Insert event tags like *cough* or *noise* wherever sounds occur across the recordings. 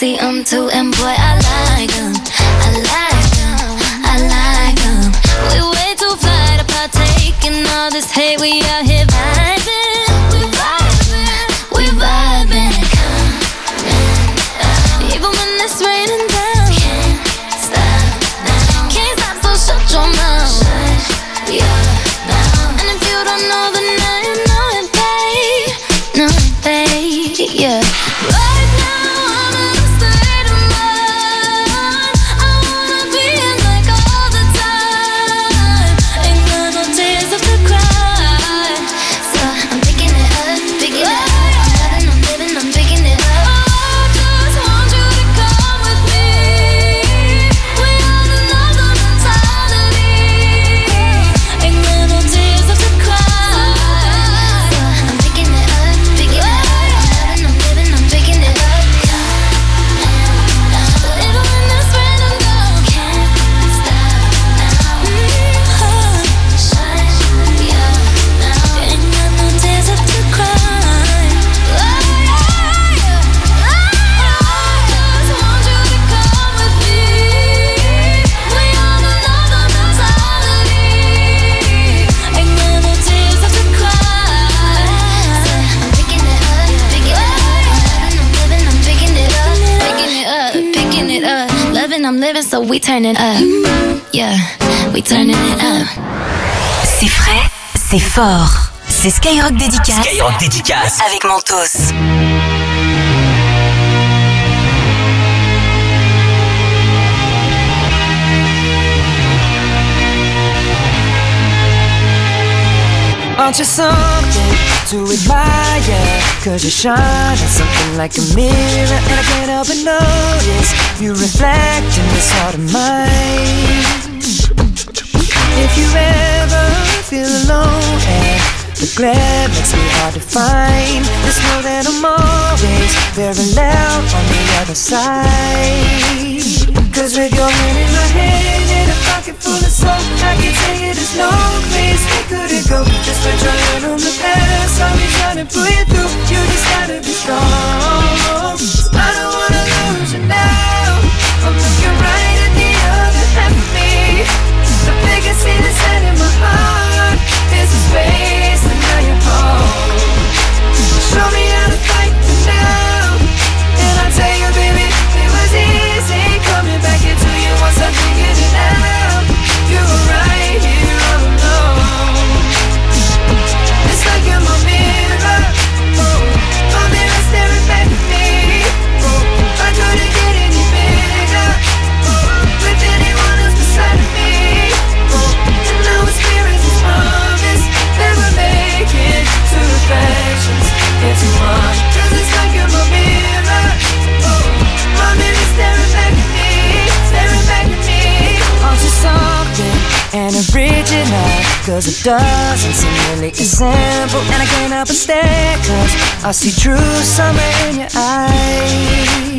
See, I'm boy I c'est fort. C'est Skyrock Dédicace. Skyrock Dédicace. Avec Mentos. Aren't you something to admire? Cause you shine on something like a mirror And I can't help but notice You reflect in this heart of mine If you ever feel alone. And the glare makes me hard to find. Just know that I'm always very loud on the other side. Cause with your hand in my hand and a pocket full of soap I can tell you there's no place we couldn't go. Just put your on the past I'll be trying to pull you through. You just gotta be strong. I don't wanna lose you now doesn't seem really as simple And I can't help but stare Cause I see true summer in your eyes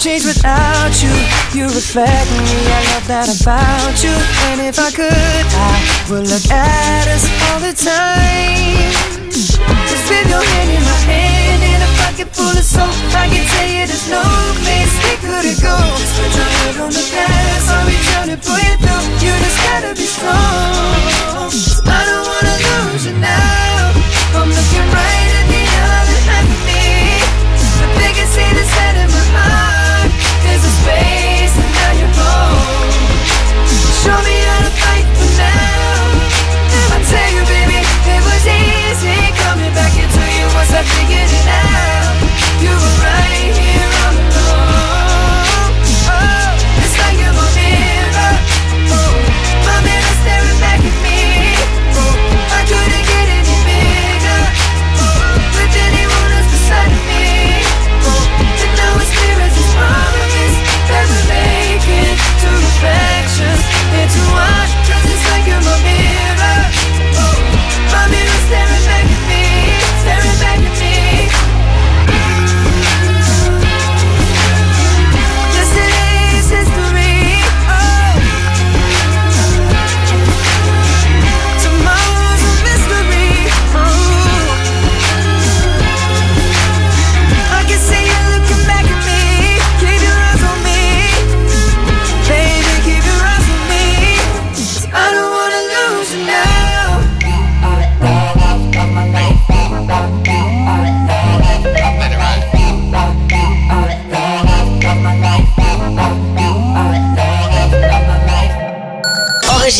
change without you. You reflect me, I love that about you. And if I could, I would look at us all the time. Just with your hand in my hand And a pocket full of soap. I can tell you there's no place we couldn't go Just put your head on the past I'll be trying to pull you through You just gotta be strong. I don't wanna lose you now. I'm looking right figured it out You were right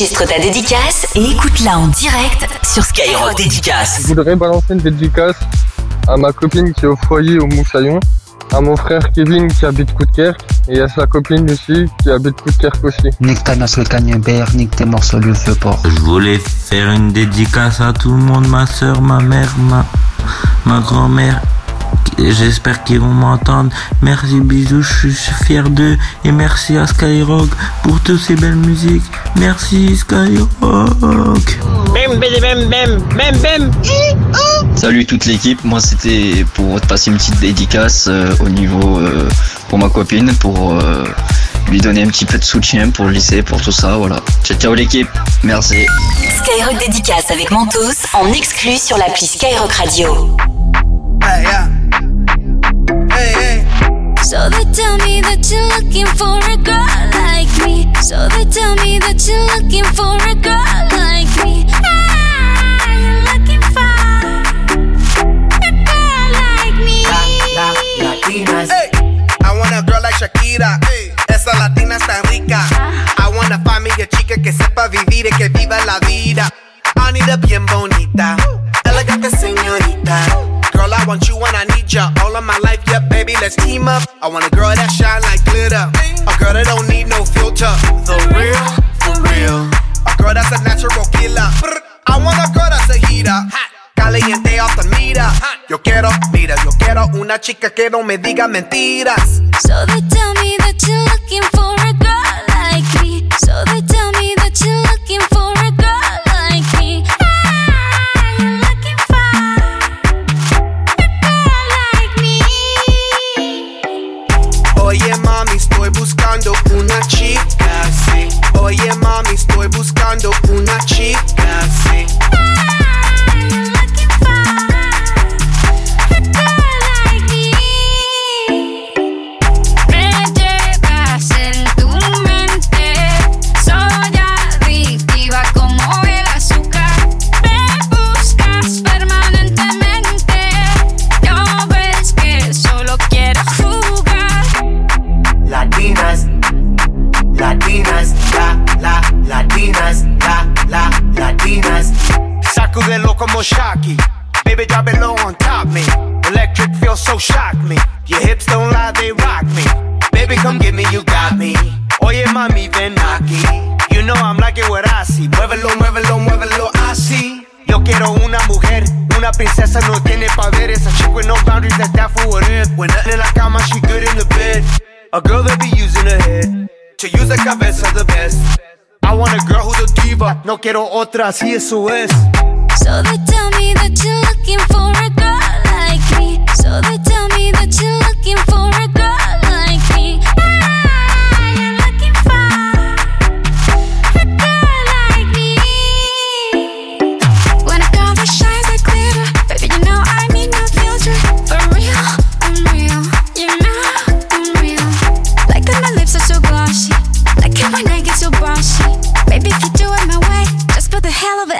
Enregistre ta dédicace et écoute-la en direct sur Skyrock Dédicace. Je voudrais balancer une dédicace à ma copine qui est au foyer au Moussaillon, à mon frère Kevin qui habite Coudekerque et à sa copine Lucie qui habite Coudekerque aussi. Nique ta nasse le nique tes morceaux le feu port. Je voulais faire une dédicace à tout le monde, ma soeur, ma mère, ma, ma grand-mère. J'espère qu'ils vont m'entendre. Merci, bisous, je suis fier d'eux. Et merci à Skyrock pour toutes ces belles musiques. Merci, Skyrock. Salut toute l'équipe, moi c'était pour te passer une petite dédicace euh, au niveau euh, pour ma copine, pour euh, lui donner un petit peu de soutien pour le lycée, pour tout ça, voilà. Ciao ciao l'équipe, merci. Skyrock Dédicace avec Mentos en exclu sur l'appli Skyrock Radio. Yeah. So they tell me that you're looking for a girl like me. So they tell me that you're looking for a girl like me. Ah, you're looking for a girl like me. La, la, latinas. Hey, I want a girl like Shakira. Hey, esa latina está rica. I wanna find me a chica que sepa vivir y que viva la vida. I need a bien bonita, elegante señorita. Girl, I want you and I need ya all of my life. Baby, let's team up. I want a girl that shine like glitter, a girl that don't need no filter. The real, for real. A girl that's a natural killer. I want a girl that's a heater. Caliente off the meter. Yo quiero, mira, yo quiero una chica que no me diga mentiras. So they tell me that you're looking for mami, estoy buscando una chica, sí. Como Shocky. Baby, drop it low on top me. Electric feels so shock me. Your hips don't lie, they rock me. Baby, come get me, you got me. Oye, mami, ven aquí. You know I'm liking what I see. Muévelo, muévelo, muévelo, así. Yo quiero una mujer, una princesa no tiene poder. Esa chick with no boundaries, that's that for what it. When nothing in la cama, she good in the bed. A girl that be using her head. To use the cabeza the best. I want a girl who's a diva. No quiero otra, así eso es. So they tell me that you're looking for a girl like me. So they tell me that you're looking for a girl like me. Ah, you're looking for a girl like me. When a girl that shines like glitter, baby, you know I need no filter. For real, I'm real. You know I'm real. Like that my lips are so glossy. Like it when I get so bossy. Baby, if you do it my way, just for the hell of it,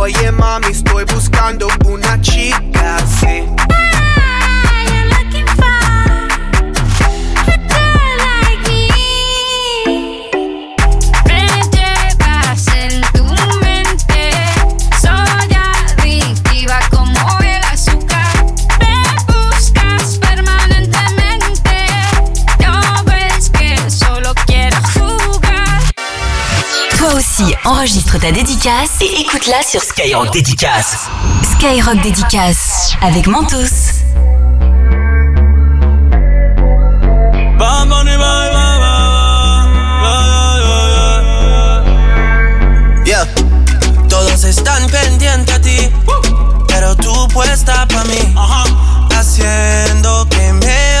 Oye mami, estoy buscando una chica, sí. Enregistre ta dédicace et écoute-la sur Skyrock Dédicace. Skyrock Dédicace avec Mentos. Yeah. Todos están pendientes a ti, pero tú puesta pa' mí, haciendo que me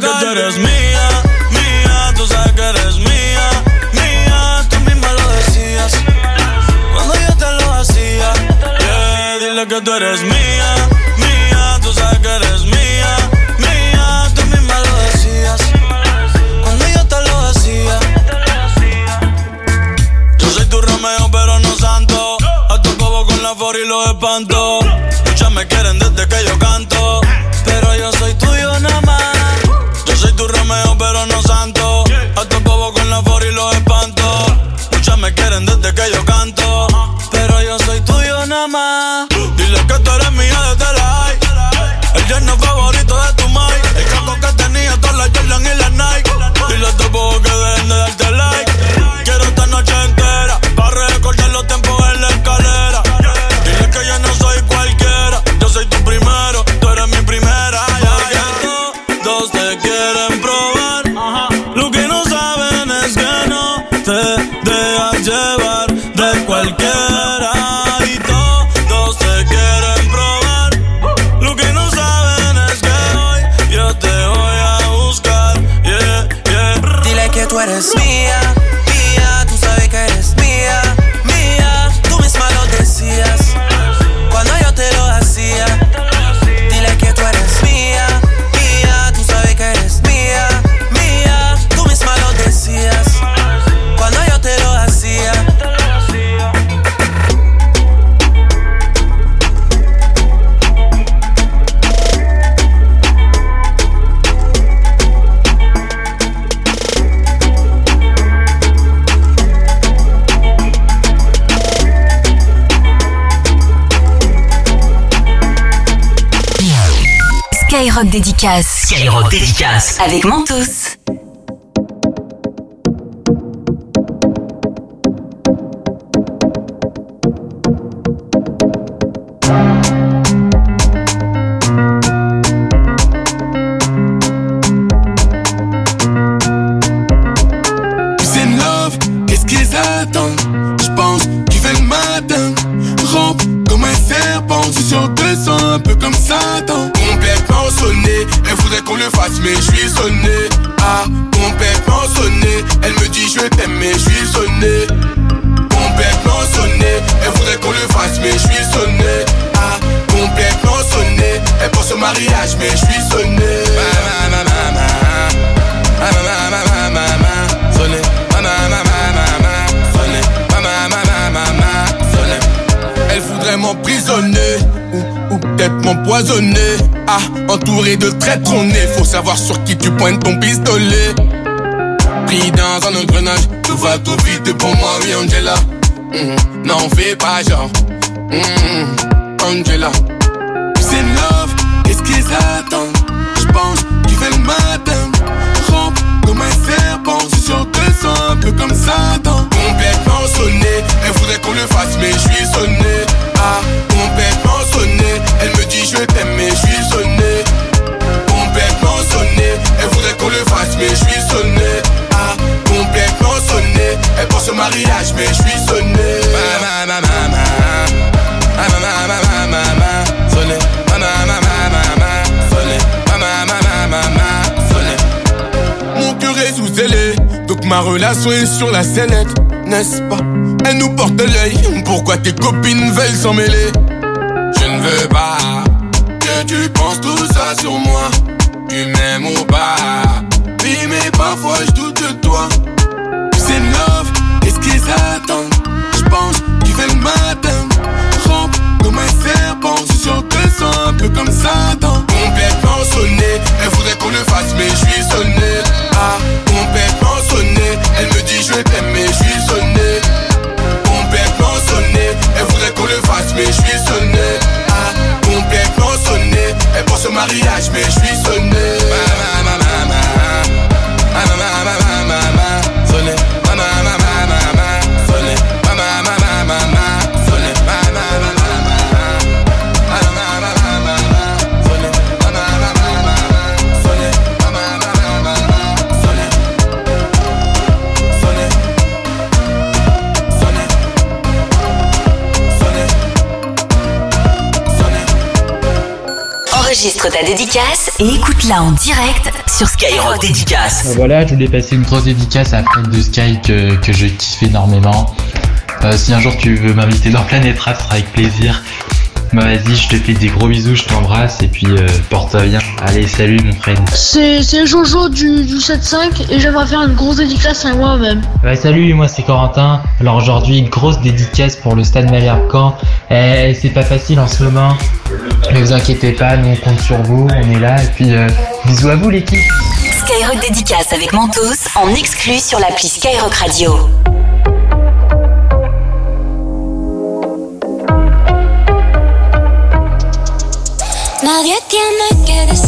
que tú eres mía, mía. Tú sabes que eres mía, mía. Tú misma lo decías. Cuando yo te lo hacía. Yeah, dile que tú eres mía, mía. Tú sabes que eres mía, mía. Tú misma lo decías. Cuando yo te lo hacía. Yo soy tu Romeo, pero no santo. A tu bobo con la for y los espanto. Muchas me quieren desde que yo canto. Pero yo soy dédicace. Skyrock dédicace. Avec Mentos. Ah, entouré de traîtres, on est. Faut savoir sur qui tu pointes ton pistolet. Pris dans un engrenage, tout va tout vite pour moi, oui, Angela. Mhm, N'en fais pas genre. Mhm, Angela. C'est love, qu'est-ce qu'ils attendent? J'pense qu'il fait le matin. Rampe comme un serpent, c'est sûr que c'est un peu comme Satan. Complètement sonné, elle voudrait qu'on le fasse, mais je suis sonné. Ah, je t'aime, mais je suis sonné. Complètement sonné, elle voudrait qu'on le fasse, mais je suis sonné. Ah, complètement sonné, elle pense au mariage, mais je suis sonné. Ma, ma, ma, ma, ma. Ah, ma, ma, ma, ma, ma, ma. Sonné. Ma, ma, ma, ma, ma, ma. Sonné. Mon cœur est sous scellé, donc ma relation est sur la sellette, n'est-ce pas Elle nous porte l'œil, pourquoi tes copines veulent s'en mêler Je ne veux pas tu penses tout ça sur moi. Tu m'aimes au bas. Oui, mais parfois je doute de toi. C'est love, qu'est-ce qu'ils attendent? Je pense qu'ils veulent m'atteindre. Rampe comme un serpent, je sûr un peu comme Satan. Complètement sonné, elle voudrait qu'on le fasse, mais je suis sonné. Ah, complètement sonné, elle me dit je t'aime, mais je suis sonné. Complètement sonné, elle voudrait qu'on le fasse, mais je suis sonné mariage, mais je suis sonné. Dédicace et écoute-la en direct sur Skyrock Dédicace. Euh, Voilà, je voulais passer une grosse dédicace à Fred de Sky que, que je kiffe énormément. Euh, si un jour tu veux m'inviter dans Planète Rap, avec plaisir. Bah vas-y, je te fais des gros bisous, je t'embrasse et puis euh, porte-toi bien. Allez, salut mon frère. C'est c'est Jojo du, du 7-5 et j'aimerais faire une grosse dédicace à moi-même. Ouais, salut, moi c'est Corentin. Alors aujourd'hui, grosse dédicace pour le Stade Malherbe Caen. Eh, c'est pas facile en ce moment. Ne vous inquiétez pas, nous on compte sur vous, on est là et puis euh, bisous à vous l'équipe. Skyrock Dédicace avec Mentos en exclu sur l'appli Skyrock Radio. Nadie tiene que decírmelo.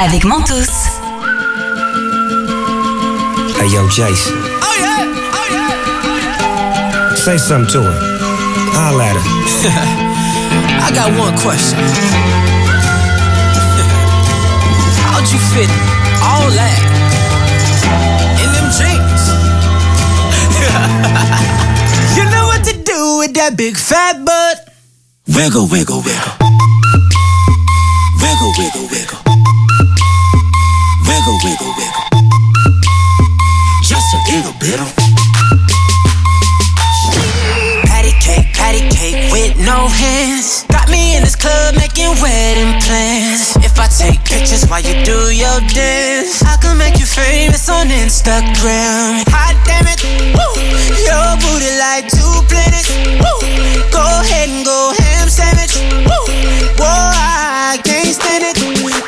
Avec Mentos. Hey, yo, Jason. Oh, oh yeah, oh yeah. Say something to her. Holla at her. *laughs* I got one question. *laughs* How'd you fit all that in them jeans? *laughs* you know what to do with that big fat butt. Wiggle, wiggle, wiggle. Wiggle, your dance, I can make you famous on Instagram. Hot damn it, woo! Your booty like two planets. Woo! Go ahead and go ham sandwich. Woo! Whoa, I can't stand it.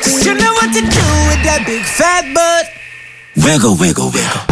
Cause you know what to do with that big fat butt. Wiggle, wiggle. Wiggle,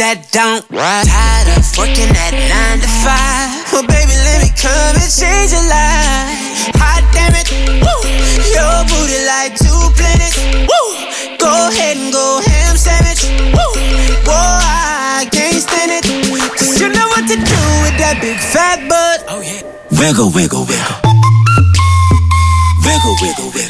that don't. Tired of working at nine to five. Well, baby, let me come and change your life. Hot damn it, woo! Your booty like two planets, woo! Go ahead and go ham sandwich, woo! Whoa, I can't stand it. Cause you know what to do with that big fat butt. Oh, yeah. Wiggle, wiggle. Wiggle, wiggle, wiggle. Wiggle,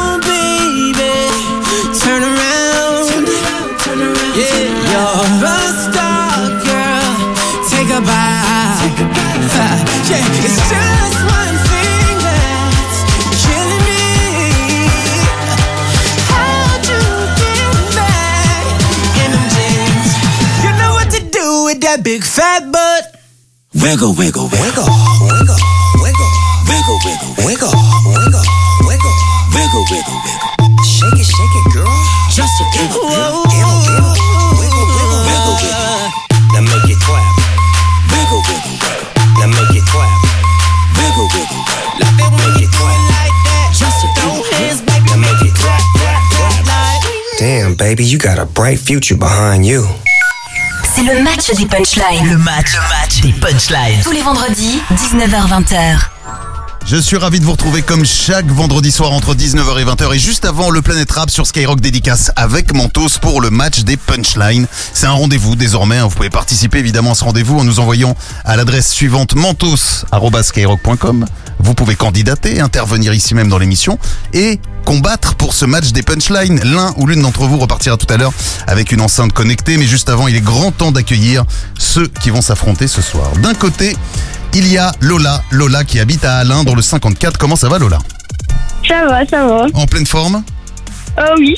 That big fat butt. Wiggle, wiggle, wiggle, wiggle, wiggle, wiggle, wiggle, wiggle, wiggle, wiggle, wiggle, wiggle, wiggle. Shake it, shake it, girl. Just a little bit, little, little, wiggle, wiggle, wiggle, wiggle. Now make it clap. Wiggle, wiggle, wiggle. Now make it clap. Wiggle, wiggle, wiggle. Make it clap. Just a little bit. Now make it clap, clap, clap. Damn, baby, you got a bright future behind you. C'est le match des punchlines. Le match, le match des punchlines. Tous les vendredis, 19h-20h. Je suis ravi de vous retrouver comme chaque vendredi soir entre 19h et 20h et juste avant le Planète Rap sur Skyrock Dédicace avec Mentos pour le match des punchlines. C'est un rendez-vous désormais, hein. vous pouvez participer évidemment à ce rendez-vous en nous envoyant à l'adresse suivante mentos.skyrock.com. Vous pouvez candidater, intervenir ici même dans l'émission et combattre pour ce match des punchlines. L'un ou l'une d'entre vous repartira tout à l'heure avec une enceinte connectée, mais juste avant, il est grand temps d'accueillir ceux qui vont s'affronter ce soir. D'un côté, il y a Lola, Lola qui habite à Alain dans le 54. Comment ça va Lola? Ça va, ça va. En pleine forme? Oh oui,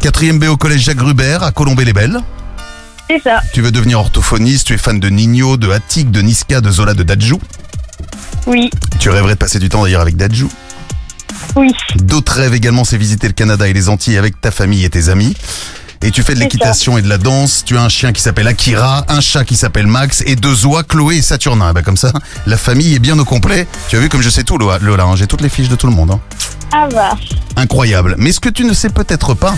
Quatrième B au collège Jacques Rubert à Colombey-les-Belles. c'est ça. Tu veux devenir orthophoniste, tu es fan de Nino, de Attic, de Niska, de Zola, de Dadju. Oui, Tu rêverais de passer du temps d'ailleurs avec Dadju. oui. D'autres rêves également, c'est visiter le Canada et les Antilles avec ta famille et tes amis. Et tu fais de l'équitation et de la danse. Tu as un chien qui s'appelle Akira, un chat qui s'appelle Max et deux oies, Chloé et Saturnin. Bah comme ça, la famille est bien au complet. Tu as vu comme je sais tout, Lola. Lola, hein, J'ai toutes les fiches de tout le monde. hein. Ah bah. Incroyable. Mais ce que tu ne sais peut-être pas,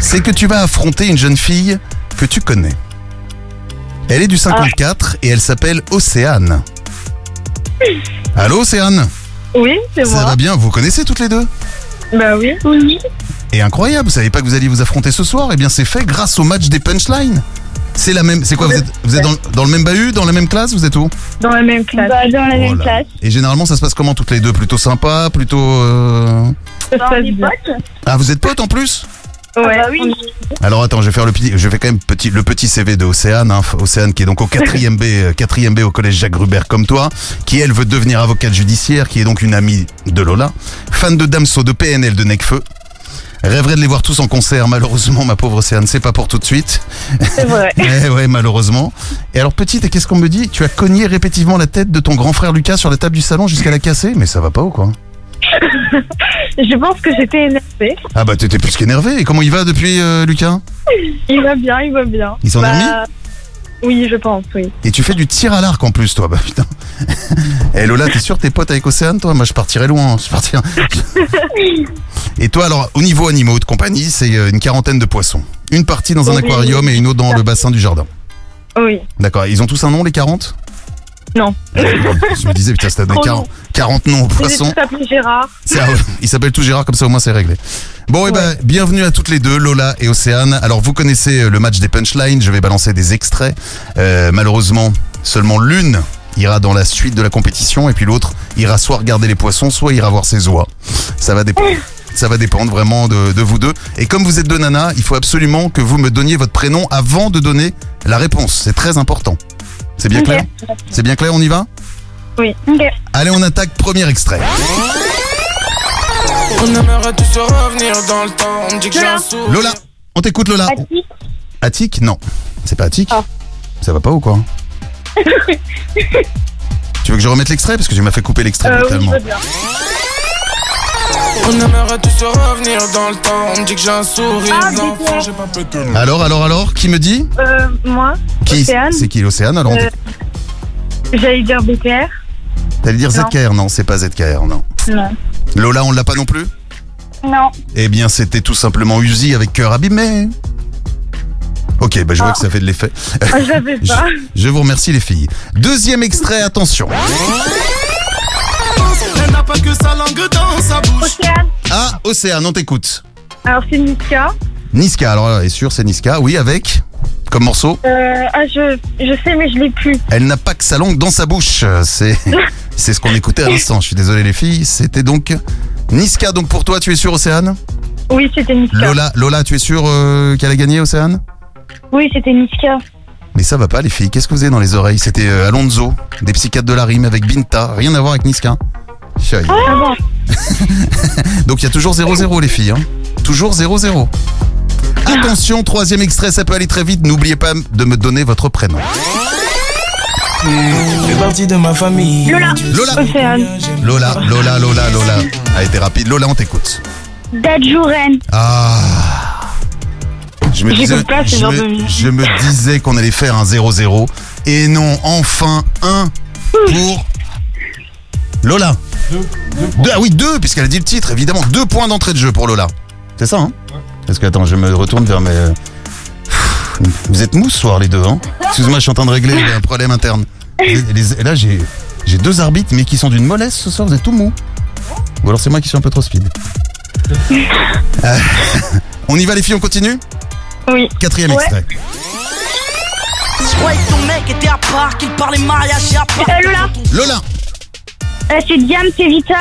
c'est que tu vas affronter une jeune fille que tu connais. Elle est du 54 et elle s'appelle Océane. *laughs* Allô Océane? Oui, c'est Ça moi. va bien? Vous connaissez toutes les deux? Bah oui. Oui. Et incroyable, vous savez pas que vous alliez vous affronter ce soir? Eh bien c'est fait grâce au match des punchlines. C'est la même. C'est quoi Vous êtes, vous êtes dans, dans le même bahut, dans la même classe Vous êtes où? Dans la même classe. Bah, dans la même Voilà. classe. Et généralement ça se passe comment toutes les deux? Plutôt sympa, plutôt. euh, Ça se passe bien. Ah vous êtes potes en plus? Ouais. Ah bah oui. Alors attends, je vais faire le petit, je vais quand même petit, le petit CV de Océane, hein, Océane qui est donc au 4e B, euh, 4e B au collège Jacques Rubert comme toi, qui elle veut devenir avocate judiciaire, qui est donc une amie de Lola, fan de Damso, de PNL, de Necfeu. Rêverait de les voir tous en concert, malheureusement, ma pauvre Océane, c'est pas pour tout de suite. C'est vrai. *laughs* Eh ouais, malheureusement. Et alors, petite, et qu'est-ce qu'on me dit? Tu as cogné répétitivement la tête de ton grand frère Lucas sur la table du salon jusqu'à la casser? Mais ça va pas ou quoi? *laughs* Je pense que j'étais énervée. Ah bah t'étais plus qu'énervé. Et comment il va depuis euh, Lucas? Il va bien, il va bien. Il s'est endormi Bah, Oui, je pense, oui. Et tu fais du tir à l'arc en plus, toi. Bah putain. *laughs* Eh Lola, t'es sûr que t'es pote avec Océane, toi? Moi, je partirais loin. hein. Je partirais... *laughs* Et toi, alors, au niveau animaux de compagnie, c'est euh, une quarantaine de poissons. Une partie dans un Oui. aquarium et une autre dans le bassin du jardin. Oui. D'accord. Ils ont tous un nom, les 40 Non. Je me disais, putain, c'était Oh 40, 40 noms aux poissons. appelés Gérard. Ah ouais, Ils s'appellent tous Gérard, comme ça au moins c'est réglé. Bon, et ben, bienvenue à toutes les deux, Lola et Océane. Alors, vous connaissez euh, le match des punchlines, je vais balancer des extraits. Euh, malheureusement, seulement l'une ira dans la suite de la compétition et puis l'autre ira soit regarder les poissons, soit ira voir ses oies. Ça va dépendre. Ça va dépendre vraiment de, de vous deux. Et comme vous êtes deux nanas, il faut absolument que vous me donniez votre prénom avant de donner la réponse. C'est très important. C'est bien clair C'est bien clair, on y va Oui. Ok. Allez, on attaque premier extrait. On aimerait tous se revenir dans le temps. On me dit que j'ai un sourire. Lola, on t'écoute Lola. Attic. Attic Non. C'est pas Attic Ah. Ça va pas ou quoi *laughs* Tu veux que je remette l'extrait Parce que tu m'as fait couper l'extrait Euh, oui, On aimerait tous se revenir dans le temps. On me dit que j'ai un sourire Ah, d'enfant. J'ai pas pété. alors, alors, alors Qui me dit Euh, moi, Qui Océane. C'est qui l'Océane alors on Euh. J'allais dire BTR. T'allais dire Non. ZKR Non, c'est pas ZKR, non. Non. Lola, on l'a pas non plus Non. Eh bien, c'était tout simplement Uzi avec cœur abîmé. Ok, bah je vois que ça fait de l'effet. Ah, je l'avais *laughs* pas. Je vous remercie les filles. Deuxième extrait, attention. Elle n'a pas que sa langue dans sa bouche. Océane. Ah, Océane, on t'écoute. Alors, c'est Niska. Niska, alors là, est sûr, c'est Niska. Oui, avec Comme morceau Euh, ah, je, je sais, mais je l'ai plus. Elle n'a pas que sa langue dans sa bouche. C'est, *laughs* c'est ce qu'on écoutait à l'instant. Je suis désolé les filles. C'était donc Niska. Donc pour toi, tu es sûr, Océane? Oui, c'était Niska. Lola, Lola, tu es sûr euh, qu'elle a gagné, Océane? Oui, c'était Niska. Mais ça va pas les filles. Qu'est-ce que vous avez dans les oreilles? C'était euh, Alonso, des psychiatres de la rime avec Binta. Rien à voir avec Niska. Ah bon *laughs* Donc il y a toujours 0-0 les filles. Hein. Toujours 0-0. Attention, troisième extrait, ça peut aller très vite. N'oubliez pas de me donner votre prénom. Fais partie de ma famille. Lola. Lola. Océane. Lola, Lola, Lola, Lola. A été rapide. Lola, on t'écoute. Dadjouren. Ah. Je me disais, pas ce je genre me- de musique. je me disais qu'on allait faire un 0-0. Et non, enfin un pour Lola. Deux, ah oui, deux, puisqu'elle a dit le titre, évidemment. Deux points d'entrée de jeu pour Lola. C'est ça, hein Parce que, attends, je me retourne vers mes... Vous êtes mous ce soir, les deux, hein *laughs* Excuse-moi, je suis en train de régler un problème interne. Les- et là, j'ai j'ai deux arbitres, mais qui sont d'une mollesse ce soir, vous êtes tout mou. Ou alors c'est moi qui suis un peu trop speed. *laughs* Euh, *laughs* on y va, les filles, on continue? Oui. Quatrième Ouais. extrait. Je croyais que ton mec était à part, qu'il parlait mariage et à part. Euh, Lola. Lola Euh, c'est Diam, c'est Vita.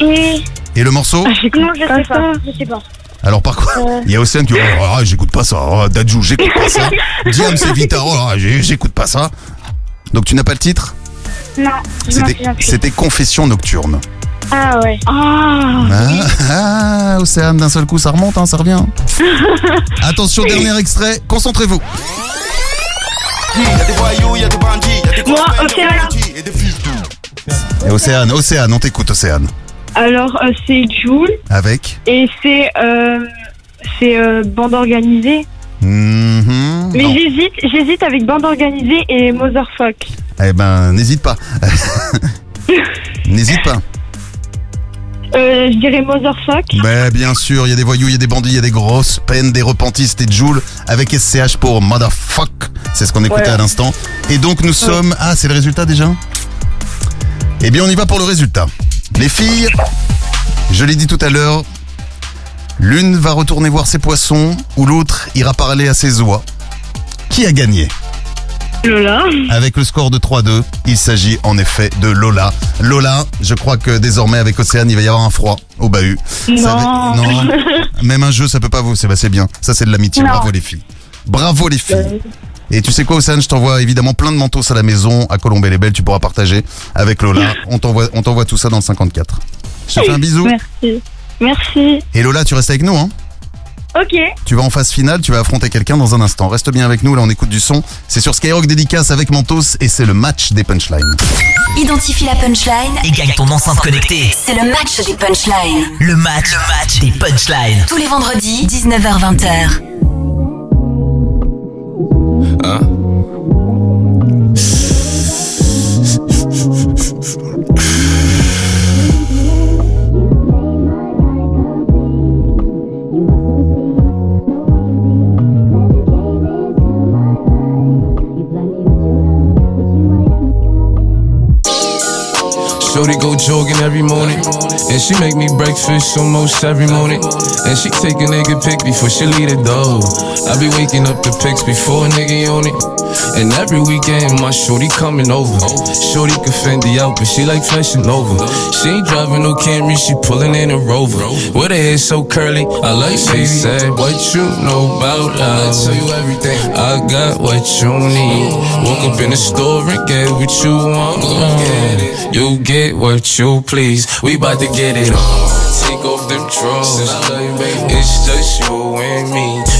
Et. Et le morceau non, je sais pas. Je sais pas. Alors par contre, Euh. il y a Océane qui dit oh, ah, j'écoute pas ça. Oh, Dadju, j'écoute pas ça. *laughs* Diam, c'est Vita. Oh, là, j'ai- j'écoute pas ça. Donc tu n'as pas le titre Non, c'était Confession nocturne. Ah ouais. Ah. Ah, ah, Océane, d'un seul coup, ça remonte, hein, ça revient. *laughs* Attention, dernier extrait, concentrez-vous. Y'a des voyous, y'a des bandits, y'a des Moi, copains, Océane. des bandits et des fils Et Océane, Océane, on t'écoute, Océane. Alors, euh, c'est Joule. Avec Et c'est. Euh, c'est euh, bande organisée. Mhm. Mais Non. j'hésite, j'hésite avec bande organisée et Motherfuck. Eh ben, n'hésite pas. *laughs* n'hésite pas. Euh, je dirais Motherfuck. Ben, bien sûr, il y a des voyous, il y a des bandits, il y a des grosses peines, des repentistes et Joule avec SCH pour Motherfuck. C'est ce qu'on écoutait Ouais. à l'instant. Et donc nous sommes... Ah, c'est le résultat déjà? Eh bien, on y va pour le résultat. Les filles, je l'ai dit tout à l'heure, l'une va retourner voir ses poissons ou l'autre ira parler à ses oies. Qui a gagné? Lola. avec le score de 3-2, il s'agit en effet de Lola. Lola, je crois que désormais avec Océane, il va y avoir un froid au bahut. Ça Non. va- non. *laughs* Même un jeu, ça peut pas vous. C'est bah, c'est bien. Ça, c'est de l'amitié. Bravo les filles. Bravo les filles. Et tu sais quoi, Océane, je t'envoie évidemment plein de manteaux à la maison, à Colombey-les-Belles, tu pourras partager avec Lola. *laughs* On t'envoie, on t'envoie tout ça dans le 54. Je te fais un bisou. Merci. Merci. Et Lola, tu restes avec nous, hein Ok. Tu vas en phase finale, tu vas affronter quelqu'un dans un instant. Reste bien avec nous, là on écoute du son. C'est sur Skyrock Dédicace avec Mentos et c'est le match des punchlines. Identifie la punchline. Et gagne ton enceinte connectée. C'est le match des punchlines. Le match, le match des punchlines. Tous les vendredis, 19h-20h. Hein? Shorty go jogging every morning. And she make me breakfast almost every morning. And she take a nigga pic before she leave the door. I be waking up the pics before a nigga on it. And every weekend my shorty coming over. Shorty can Fendi out, but she like fashion over. She ain't driving no Camry, she pulling in a Rover. With her hair so curly, I like she said, What you know about us? I tell you everything. I got what you need. Woke up in the store and get what you want. You get what you please. We bout to get it on. Take off them drawers. It's just you and me.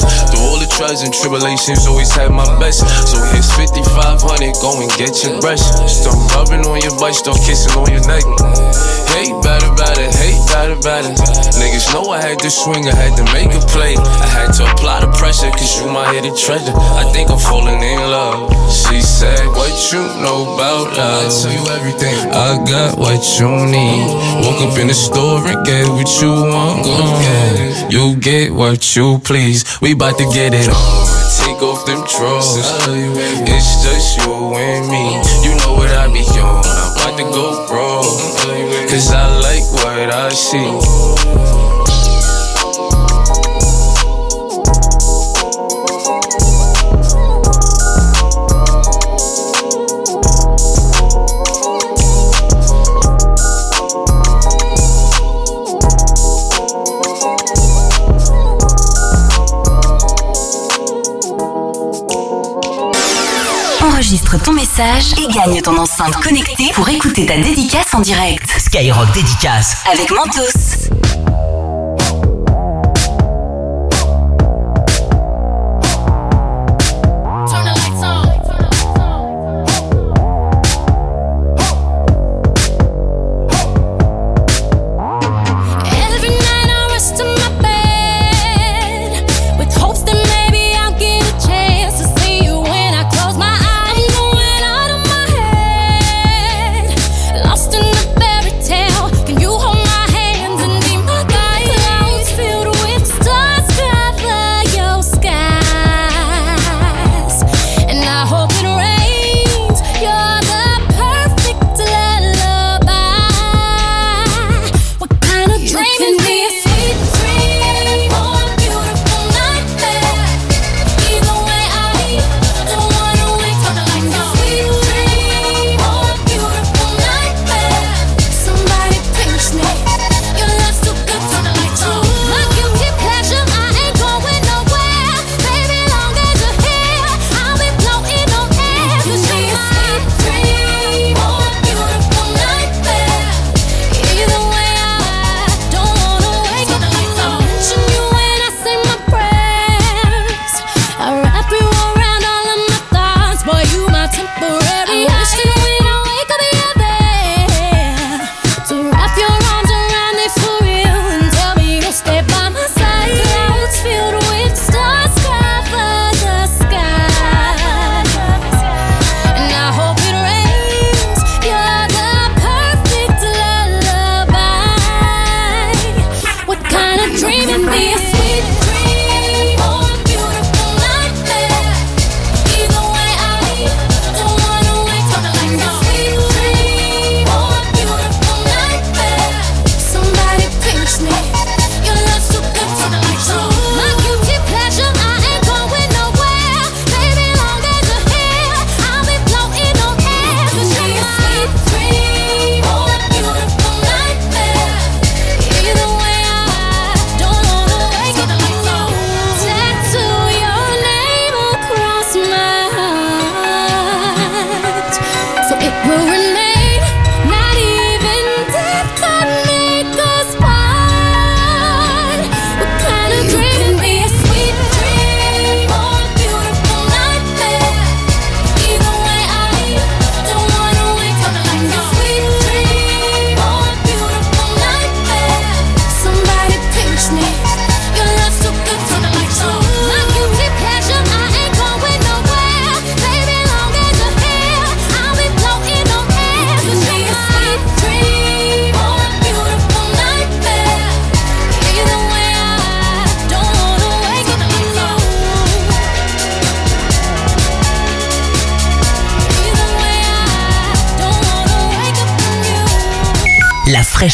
Through all the trials and tribulations, always had my best. So here's 5500, go and get your brush. Start rubbing on your butt, start kissing on your neck. Hate better, better, hate better, better. Niggas know I had to swing, I had to make a play. I had to apply the pressure, cause you my hidden treasure. I think I'm falling in love. She said, What you know about love? I tell you everything. I got what you need. Woke up in the store and get what you want. Go get it. You get what you please. We bout to get it on. Take off them drawers. It's just you and me. You know what I be on. I'm about to go broke. Cause I like what I see. Enregistre ton message et gagne ton enceinte connectée pour écouter ta dédicace en direct. Skyrock dédicace. Avec Mentos.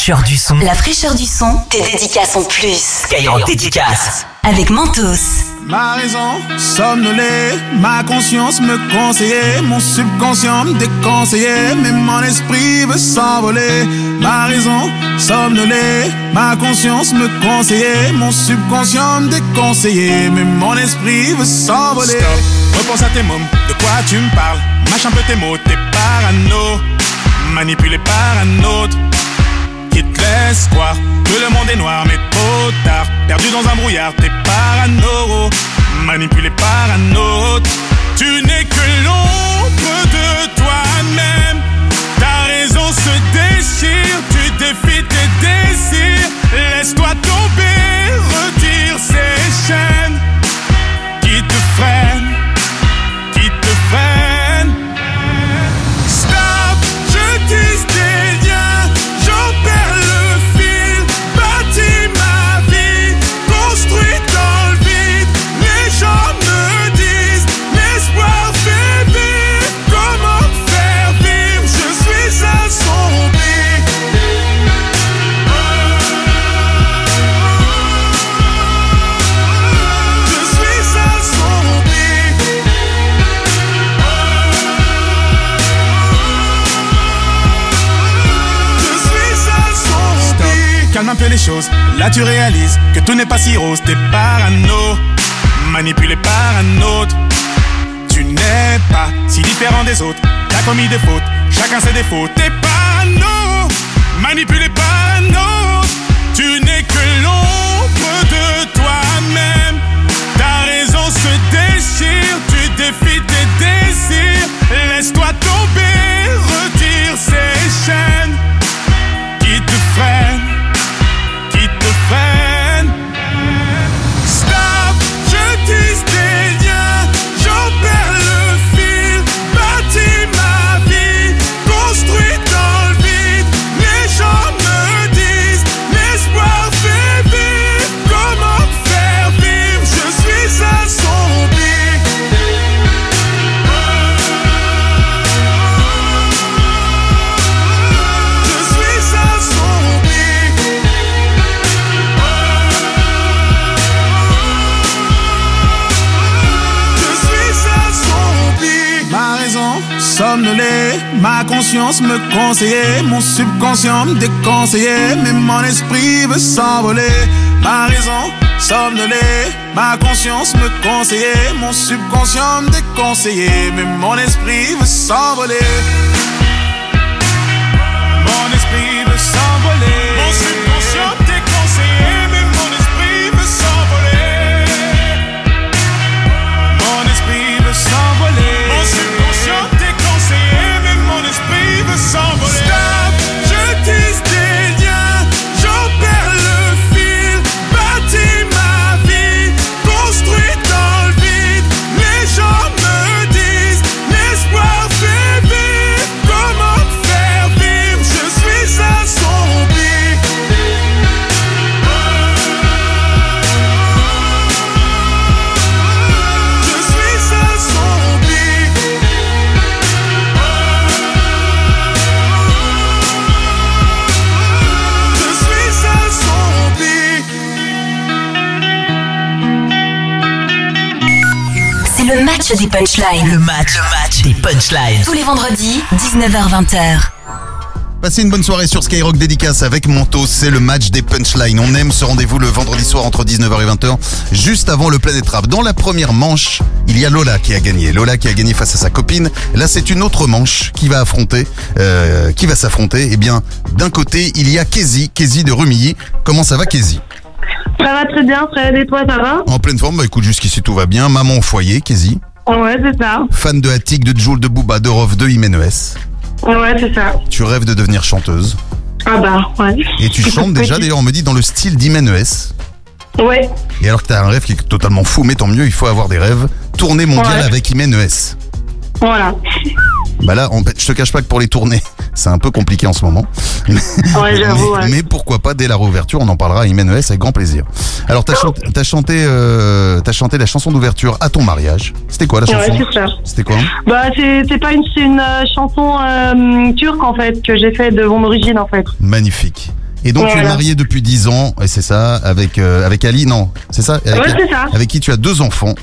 Fraîcheur du son. La fraîcheur du son, tes dédicaces en plus. Skyrock dédicace. Avec Mentos. Ma raison somnolée, ma conscience me conseillait, mon subconscient me déconseillait, mais mon esprit veut s'envoler. Ma raison somnolée, ma conscience me conseillait, mon subconscient me déconseillait, mais mon esprit veut s'envoler. Stop, repense à tes mômes, de quoi tu me parles? Mâche un peu tes mots, t'es parano, manipulé par un autre te laisse croire que le monde est noir, mais trop tard. Perdu dans un brouillard, t'es parano, manipulé par un autre. Tu n'es que l'ombre de toi-même. Ta raison se déchire, tu défies tes désirs. Laisse-toi tomber, retire ces chaînes qui te freinent, tu réalises que tout n'est pas si rose, t'es parano, manipulé par un autre. Tu n'es pas si différent des autres, t'as commis des fautes, chacun ses défauts, t'es parano, manipulé par un autre. Tu n'es que l'ombre de toi-même, ta raison se déchire, tu défies tes désirs, laisse-toi tomber, retire ces chaînes conscience me conseillait, mon subconscient me déconseillait, mais mon esprit veut s'envoler. Ma raison somnolée, ma conscience me conseillait, mon subconscient me déconseillait, mais mon esprit veut s'envoler. Match des punchlines. Le match, le match des punchlines. Tous les vendredis, 19h-20h. Passez une bonne soirée sur Skyrock dédicace avec Montos, c'est le match des punchlines. On aime ce rendez-vous le vendredi soir entre 19h et 20h, juste avant le Planet Rap. Dans la première manche, il y a Lola qui a gagné. Lola qui a gagné face à sa copine. Là, c'est une autre manche qui va affronter, euh, qui va s'affronter. Eh bien, d'un côté, il y a Kezi, Kezi de Rumilly. Comment ça va, Kezi Ça va très bien, Fred, et toi, ça va? En pleine forme, bah écoute, jusqu'ici tout va bien. Maman au foyer, Kezi. Ouais, c'est ça. Fan de Attic, de Joule, de Booba, de Rov, de Imenes. Ouais, c'est ça. Tu rêves de devenir chanteuse. Ah bah, ouais. Et tu chantes déjà, d'ailleurs, on me dit, dans le style d'Imenes. Ouais. Et alors que t'as un rêve qui est totalement fou, mais tant mieux, il faut avoir des rêves. Tournée mondiale Ouais. avec Imenes. Voilà. Bah là, on- je te cache pas que pour les tournées, *laughs* c'est un peu compliqué en ce moment. *laughs* Ouais, j'avoue, mais, ouais. mais pourquoi pas dès la réouverture, on en parlera à Imen avec grand plaisir. Alors t'as chanté, t'as chanté, euh, chanté la chanson d'ouverture à ton mariage. C'était quoi la Ouais, chanson ça. C'était quoi Bah, c'est pas une, c'est une euh, chanson euh, turque en fait que j'ai fait de mon origine en fait. Magnifique. Et donc tu es marié depuis 10 ans, et c'est ça, avec euh, avec Ali, non, c'est ça avec, Ouais, c'est ça. Avec qui tu as deux enfants,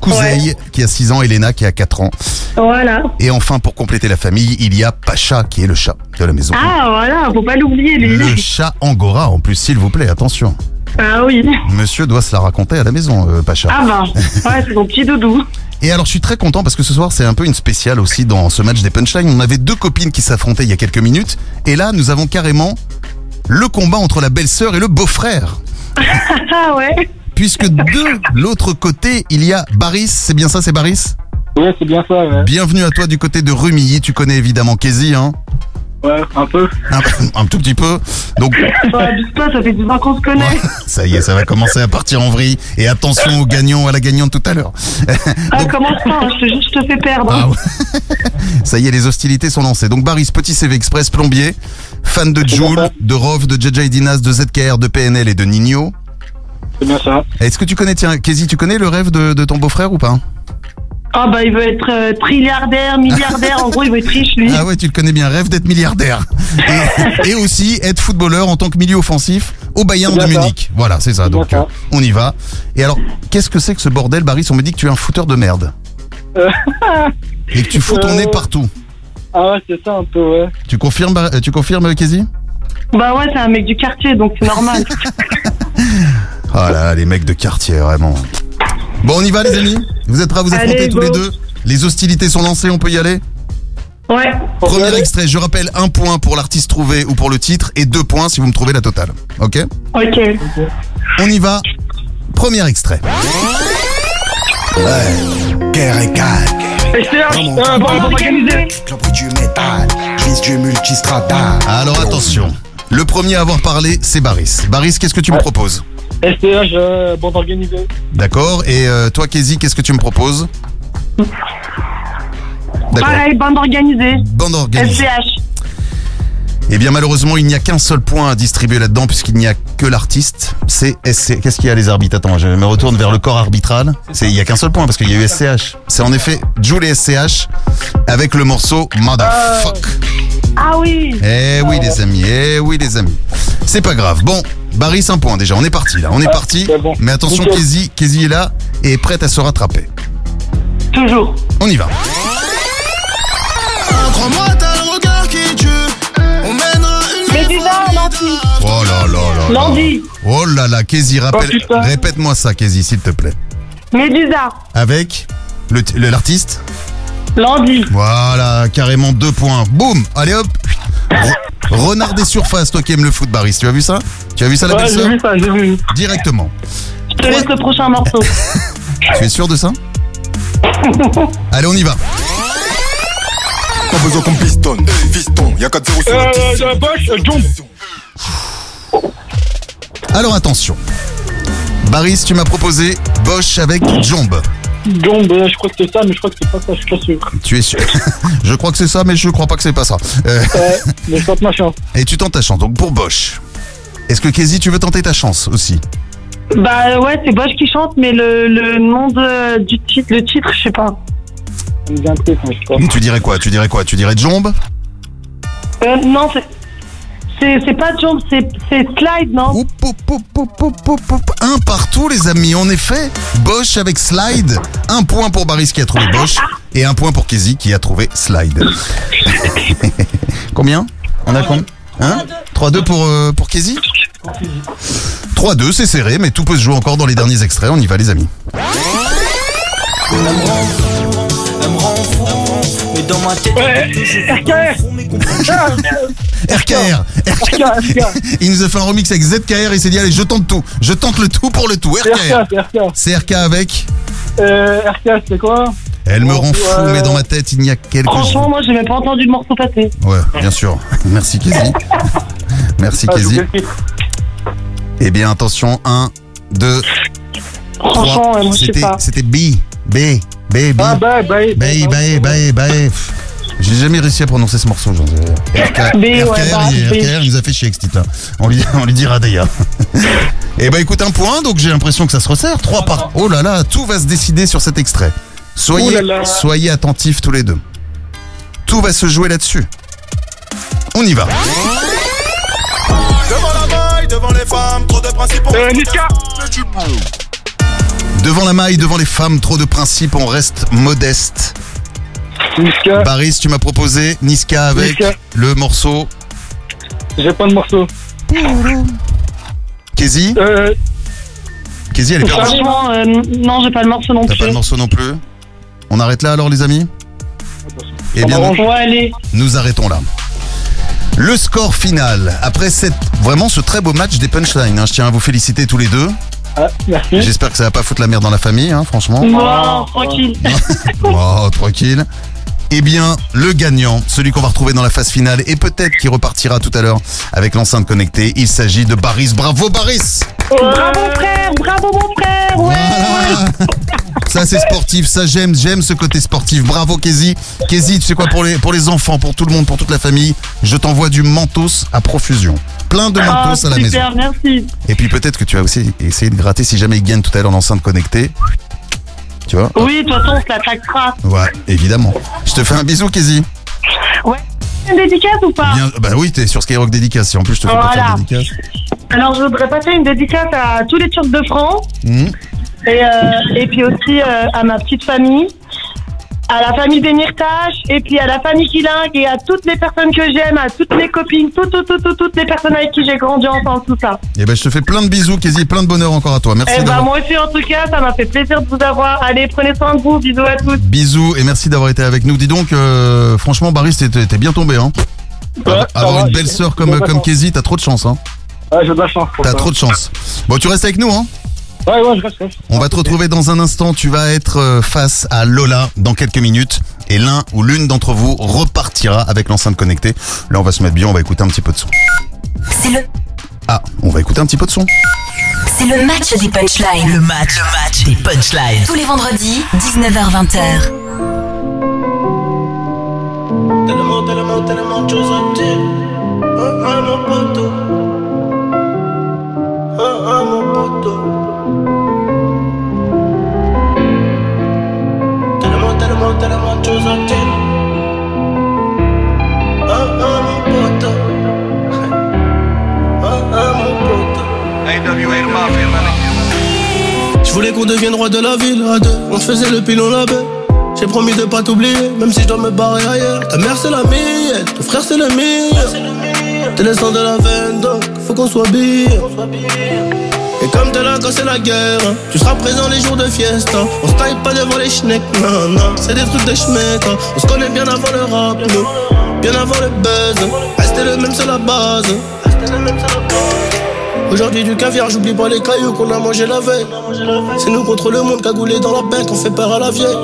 Kouzeï qui a 6 ans, Elena qui a 4 ans. Voilà. Et enfin, pour compléter la famille, il y a Pacha qui est le chat de la maison. Ah voilà, faut pas l'oublier lui. Le chat Angora en plus, s'il vous plaît, attention. Ah oui. Monsieur doit se la raconter à la maison, euh, Pacha. Ah bah, *laughs* ouais, c'est mon petit doudou. Et alors, je suis très content parce que ce soir, c'est un peu une spéciale aussi dans ce match des punchlines. On avait deux copines qui s'affrontaient il y a quelques minutes. Et là, nous avons carrément le combat entre la belle-sœur et le beau-frère. *laughs* Ah ouais. Puisque de l'autre côté, il y a Baris. C'est bien ça, c'est Baris Ouais, c'est bien ça, ouais. Bienvenue à toi du côté de Rumilly. Tu connais évidemment Kézi, hein Ouais, un peu. un, un tout petit peu. Donc, pas, ça fait 10 ans qu'on se connaît. ça y est, ça va commencer à partir en vrille. Et attention au gagnant, à la gagnante tout à l'heure. Ah, commence pas, hein, je te jure, je te fais perdre. Ah ouais. Ça y est, les hostilités sont lancées. Donc Baris, petit CV express, plombier, fan de Joule, de Rov, de JJ Dinas, de ZKR, de PNL et de Nino. C'est bien ça. Est-ce que tu connais, tiens, Kézi, tu connais le rêve de, de ton beau-frère ou pas Ah bah, il veut être euh, trilliardaire, milliardaire, en gros, il veut être riche lui. *laughs* Ah ouais, tu le connais bien, rêve d'être milliardaire. *laughs* Et, et aussi être footballeur en tant que milieu offensif au Bayern de. Munich. Voilà, c'est ça. Donc ça. euh, on y va. Et alors, qu'est-ce que c'est que ce bordel, Baris On me dit que tu es un fouteur de merde. Et que tu fous ton Euh. nez partout. Ah ouais, c'est ça un peu, ouais. Tu confirmes, Bar- euh, tu confirmes, Kézi Bah ouais, c'est un mec du quartier, donc c'est normal. *laughs* Ah là là, les mecs de quartier, vraiment. Bon, on y va, les amis Vous êtes prêts à vous affronter Allez, tous go. les deux Les hostilités sont lancées, on peut y aller Ouais. Premier extrait, je rappelle un point pour l'artiste trouvé ou pour le titre et deux points si vous me trouvez la totale. Ok Ok. On y va. Premier extrait. Guerre et calme. Euh, du métal. Crise du multistrada. Alors attention. Le premier à avoir parlé, c'est Baris. Baris, qu'est-ce que tu me proposes STH, euh, bande organisée. D'accord. Et euh, toi, Kézi, qu'est-ce que tu me proposes? D'accord. Pareil, bande organisée. Bande organisée. SCH. Eh bien malheureusement, il n'y a qu'un seul point à distribuer là-dedans puisqu'il n'y a que l'artiste. C'est SC. Qu'est-ce qu'il y a les arbitres? Attends, je me retourne vers le corps arbitral. C'est il y a qu'un seul point parce qu'il y a eu SCH. C'est en effet Jules et SCH avec le morceau Motherfuck. Ah oui. Eh oui les amis, eh oui les amis. C'est pas grave. Bon, Baris un point déjà. On est parti là, on est parti. Mais attention, Nickel. Kézi est là et est prête à se rattraper. Toujours. On y va. Crois-moi, t'as le regard qui tue. On mènera une Médusa, Nancy. Oh là là là. là. Landy. Oh là là, Kézi, rappelle, Oh, putain. répète-moi ça, Kézi, s'il te plaît. Médusa. Avec le t- le- l'artiste Landy. Voilà, carrément deux points. Boum Allez hop Re- Renard des surfaces, toi qui aimes le foot, Baris. Tu as vu ça? Tu as vu ça, la Ouais, j'ai vu ça, j'ai vu. Directement. Je te laisse le prochain morceau. *laughs* Tu es sûr de ça? *laughs* Allez, on y va. Pas besoin qu'on pistonne. Fiston, y'a 4-0 sur la Euh, euh, Bosch, euh, Jump. Alors attention. Baris, tu m'as proposé Bosch avec Jomb. Euh, je crois que c'est ça, mais je crois que c'est pas ça, je suis pas sûr. Tu es sûr? *laughs* Je crois que c'est ça, mais je crois pas que c'est pas ça. Euh, Ouais, mais je tente ma chance. *laughs* et tu tentes ta chance. Donc pour Bosch. Est-ce que Kézi, tu veux tenter ta chance aussi? Bah ouais, c'est Bosch qui chante, mais le, le nom de, du titre, le titre, je sais pas. Ça me dit un truc, mais je sais pas. Tu dirais quoi? Tu dirais quoi? Tu dirais Jomb? Euh, non, c'est. C'est, pas Jump, c'est, Slide, non? Un partout, les amis. En effet, Bosch avec Slide. Un point pour Baris qui a trouvé Bosch. *laughs* Et un point pour Kézi qui a trouvé Slide. *laughs* combien? On a combien? Hein? 3-2 pour, euh, pour Kézi? 3-2, c'est serré, mais tout peut se jouer encore dans les derniers extraits. On y va, les amis. Mais dans ma tête, Ouais, RKR. RKR. Il nous a fait un remix avec ZKR. Il s'est dit, allez, je tente tout. Je tente le tout pour le tout. C'est RKR. RK, c'est RK. Avec. Euh, RK, c'est quoi Elle me rend fou, mais dans ma tête, il n'y a quelque chose. Franchement, moi, j'ai même pas entendu le morceau passer. Ouais, bien sûr. Merci Kézi. Merci Ah, explique. Eh bien, attention, 1, 2, Franchement, ouais, moi, je sais C'était pas. c'était B. B. B. B. Ah, bah, bah, B. B. B. B. J'ai jamais réussi à prononcer ce morceau, j'en sais RK, ouais, RKR, bah, il, B. RKR, il nous a fait chier avec ce titre-là. On lui, on lui dira d'ailleurs. *laughs* Eh ben écoute, un point, donc j'ai l'impression que ça se resserre. Trois par. Oh là là, tout va se décider sur cet extrait. Soyez, Ouh là là. soyez attentifs tous les deux. Tout va se jouer là-dessus. On y va. Devant la maille, devant les femmes, trop de principes. Euh, Niska. Devant la maille, devant les femmes, trop de principes, on reste modeste. Niska. Baris, tu m'as proposé Niska avec Niska. le morceau. J'ai pas de morceau. Kezi Euh, Kezi, elle est perdue. franchement, euh, non, j'ai pas le morceau non T'as plus. pas le morceau non plus On arrête là alors les amis Eh bien, nous, nous arrêtons là. Le score final, après cette, vraiment ce très beau match des punchlines, hein, je tiens à vous féliciter tous les deux. Ah, merci. J'espère que ça va pas foutre la merde dans la famille, hein, franchement. Non, tranquille. *laughs* Oh, tranquille. Eh bien, le gagnant, celui qu'on va retrouver dans la phase finale et peut-être qui repartira tout à l'heure avec l'enceinte connectée, il s'agit de Baris. Bravo Baris Bravo frère, bravo mon frère. Ouais. Voilà Ça c'est sportif, ça j'aime, j'aime ce côté sportif. Bravo Kezi. Kezi, tu sais quoi pour les pour les enfants, pour tout le monde, pour toute la famille, je t'envoie du mentos à profusion. Plein de Ah, mentos à la maison. merci. Et puis peut-être que tu vas aussi essayer de gratter si jamais il gagne tout à l'heure l'enceinte connectée. Tu vois Oui, de toute façon, on se la traquera. Ouais, évidemment. Je te fais un bisou Kezi. Ouais. Une dédicace ou pas Bien, bah oui, t'es sur Skyrock dédicace. Et en plus, je te fais pas faire Voilà. de dédicace. Alors, je voudrais passer une dédicace à tous les Turcs de France Mhm. et, euh, et puis aussi euh, à ma petite famille, à la famille des Mirtaches et puis à la famille Kilingue et à toutes les personnes que j'aime, à toutes mes copines, toutes, toutes, toutes, toutes, toutes les personnes avec qui j'ai grandi ensemble, tout ça. Et ben, je te fais plein de bisous, Kezi, plein de bonheur encore à toi. Merci et ben, d'avoir. moi aussi, en tout cas, ça m'a fait plaisir de vous avoir. Allez, prenez soin de vous. Bisous à tous. Bisous et merci d'avoir été avec nous. Dis donc, euh, franchement, Baris, t'es t'es bien tombé, hein. Ouais, Avoir va, une belle sœur comme, comme. Kezi, t'as trop de chance, hein. Ouais, j'ai de la chance. T'as trop de chance. Bon, tu restes avec nous, hein. Ouais, ouais, je reste. je reste. On va te retrouver dans un instant. Tu vas être euh, face à Lola dans quelques minutes. Et l'un ou l'une d'entre vous repartira avec l'enceinte connectée. Là, on va se mettre bien, on va écouter un petit peu de son. C'est le, Ah, on va écouter un petit peu de son. c'est le match des punchlines. Le match, le match des punchlines. Tous les vendredis, 19h-20h. Tellement, tellement, tellement de choses à dire. Ah, ah, mon poteau. Ah, ah, mon poteau. Je voulais qu'on devienne roi de la ville à deux. On faisait le pilon la baie. J'ai promis de pas t'oublier, même si je dois me barrer ailleurs. Ta mère c'est la mienne, ton frère c'est le mien. T'es le sang de la veine, donc faut qu'on soit bien. Et comme t'es là quand c'est la guerre, hein, tu seras présent les jours de fiesta. On se taille pas devant les schnecks, non, non, c'est des trucs de schmeck. hein. On se connaît bien avant le rap, bien avant le buzz. Rester le même, c'est la base. Aujourd'hui du caviar, j'oublie pas les cailloux qu'on a mangé la veille. C'est nous contre le monde cagoulé dans la bête, on fait peur à la vieille.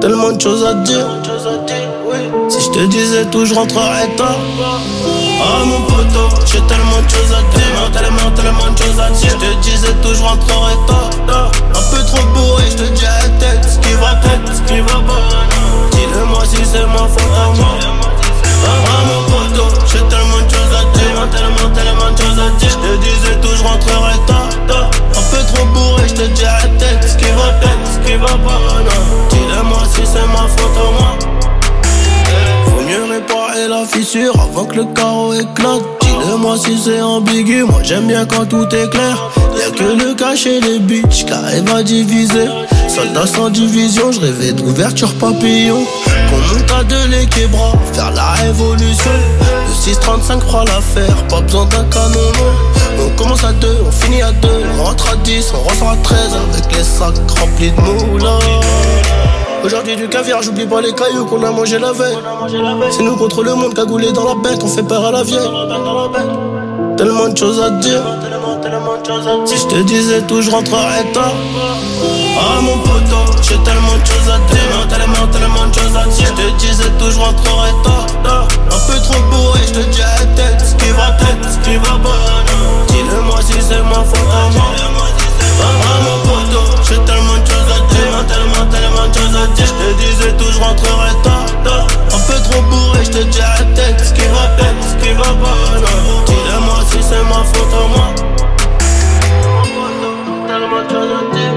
Tellement de choses à dire. Si je te disais tout, je rentrerais tard. Ah mon poteau, j'ai tellement de choses à dire. Tellement, tellement de choses à dire. Je te disais tout, je rentrerais tard. Un peu trop bourré, je te dis à tête. Ce qui va tête, ce qui va pas. Dis-le-moi si c'est ma faute à moi. Ah mon poteau, j'ai tellement de choses à dire, tellement, tellement de choses à dire. Je te disais tout, je rentrerai tard. Un peu trop bourré, je te dis à tête. Ce qui va tête, ce qui va pas. Dis-le-moi si c'est ma faute à moi. Faut mieux réparer la fissure avant que le carreau Dis-le-moi si c'est ambigu, moi j'aime bien quand tout est clair. Y'a que le cachet des bitches qui arrive à diviser. Soldat sans division, je rêvais d'ouverture papillon. Qu'on monte à deux les faire la révolution. Le 635 fera l'affaire, pas besoin d'un canon non. On commence à deux, on finit à deux, on rentre à 10, on ressort à 13 avec les sacs remplis de moulins. Aujourd'hui du caviar, j'oublie pas les cailloux qu'on a mangé la veille. C'est nous contre le monde cagoulé dans la bête, on fait peur à la vieille. Tellement de choses à dire. Si je te disais tout, je rentrerais tard. Ah mon poteau, j'ai tellement de choses à dire. Tellement, tellement de choses à dire. Je te disais tout, je rentrerais tard. Un peu trop bourré, je te dis à tête. Ce qui va tête, ce qui va pas. Dis-le-moi si c'est ma faute à. Ah mon poteau, j'ai tellement tellement, tellement de choses à dire. Je te disais tout, je rentrerai tard, tard. Un peu trop bourré, je te dis tête, ce qui va bien, ce qui va pas. Dis-le-moi si c'est ma faute à moi. Tellement de choses à dire.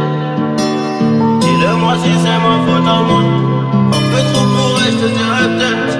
Dis-le-moi si c'est ma faute à moi. Un peu trop bourré, je te dis tête,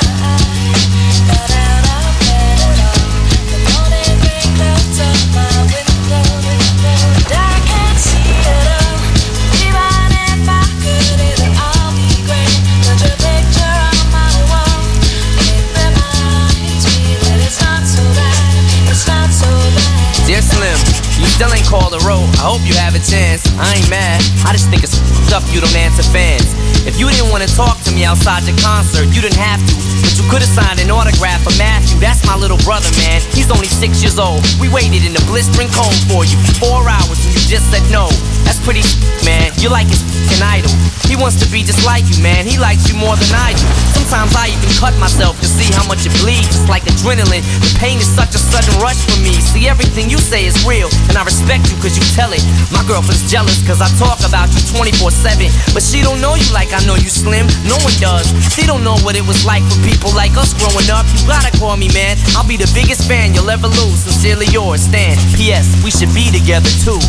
Still ain't called a road. I hope you have a chance. I ain't mad. I just think it's up you don't answer fans. If you didn't want to talk to me outside your concert, you didn't have to. But you could have signed an autograph for Matthew. That's my little brother, man. He's only six years old. We waited in the blistering cold for you for four hours and you just said no. That's pretty man. You're like his f***ing idol. He wants to be just like you, man. He likes you more than I do. Sometimes I even cut myself see how much it bleeds. It's like adrenaline. The pain is such a sudden rush for me. See, everything you say is real, and I respect you cause you tell it. My girlfriend's jealous cause I talk about you 24 7. But she don't know you like I know you, Slim. No one does. She don't know what it was like for people like us growing up. You gotta call me, man. I'll be the biggest fan you'll ever lose. Sincerely yours, Stan. P.S. We should be together too.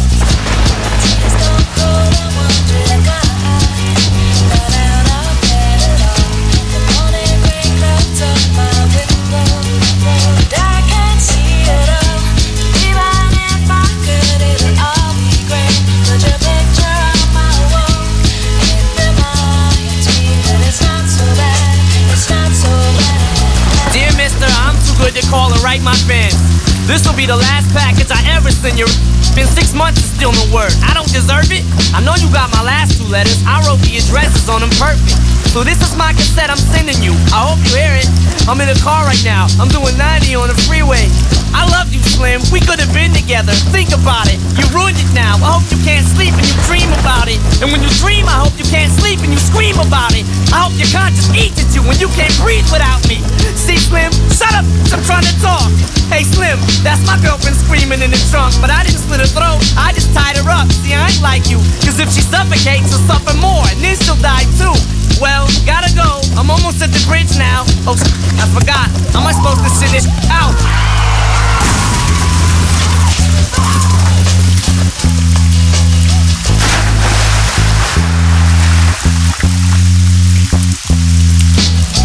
I don't deserve it. I know you got my last two letters. I wrote the addresses on them perfect. So this is my cassette I'm sending you. I hope you hear it. I'm in the car right now. I'm doing 90 on the freeway. I love you, Slim. We could have been together. Think about it. You ruined it now. I hope you can't sleep and you dream about it. And when you dream, I hope you can't sleep and you scream about it. I hope your conscience eats at you when you can't breathe without me. See, Slim, shut up. I'm trying to talk. Hey, Slim, that's my girlfriend screaming in the trunk. But I didn't slit her throat. I just tied her up. See, I ain't like you. Cause if she suffocates, she'll suffer more. And then she'll die too. Well, gotta go. I'm almost at the bridge now. Oh, I forgot. How am I supposed to send this out?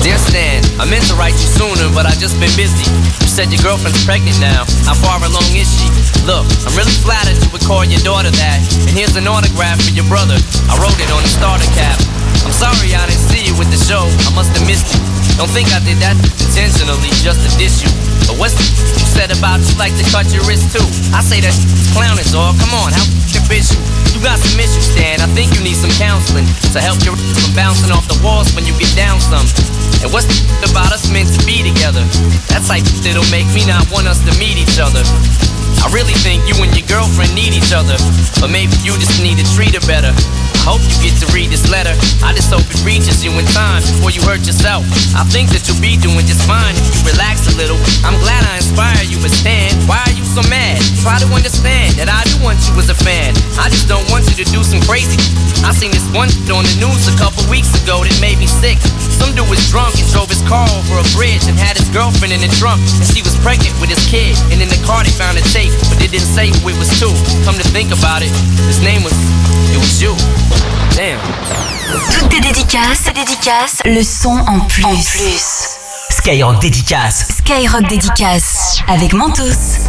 Dear Stan, I meant to write you sooner, but I just been busy. You said your girlfriend's pregnant now. How far along is she? Look, I'm really flattered you would call your daughter that. And here's an autograph for your brother. I wrote it on the starter cap. I'm sorry I didn't see you with the show. I must have missed you. Don't think I did that intentionally just to diss you. But what's the you said about you like to cut your wrist too? I say that clowning, dog. Come on, how f***ing bitch you? You got some issues, Stan. I think you need some counseling to help your from bouncing off the walls when you get down some. And what's the about us meant to be together? That's like that'll make me not want us to meet each other. I really think you and your girlfriend need each other, but maybe you just need to treat her better. Hope you get to read this letter. I just hope it reaches you in time before you hurt yourself. I think that you'll be doing just fine if you relax a little. I'm glad I inspire you, but Stan, why are you so mad? Try to understand that I do want you as a fan. I just don't want you to do some crazy. I seen this one on the news a couple weeks ago that made me sick. Some dude was drunk and drove his car over a bridge and had his girlfriend in the trunk, and she was pregnant with his kid. And in the car they found a tape, but they didn't say who it was to. Come to think about it, his name was, it was you. Damn. Toutes tes dédicaces, dédicaces, le son en plus. En plus. Skyrock dédicace. Skyrock dédicace avec Mentos.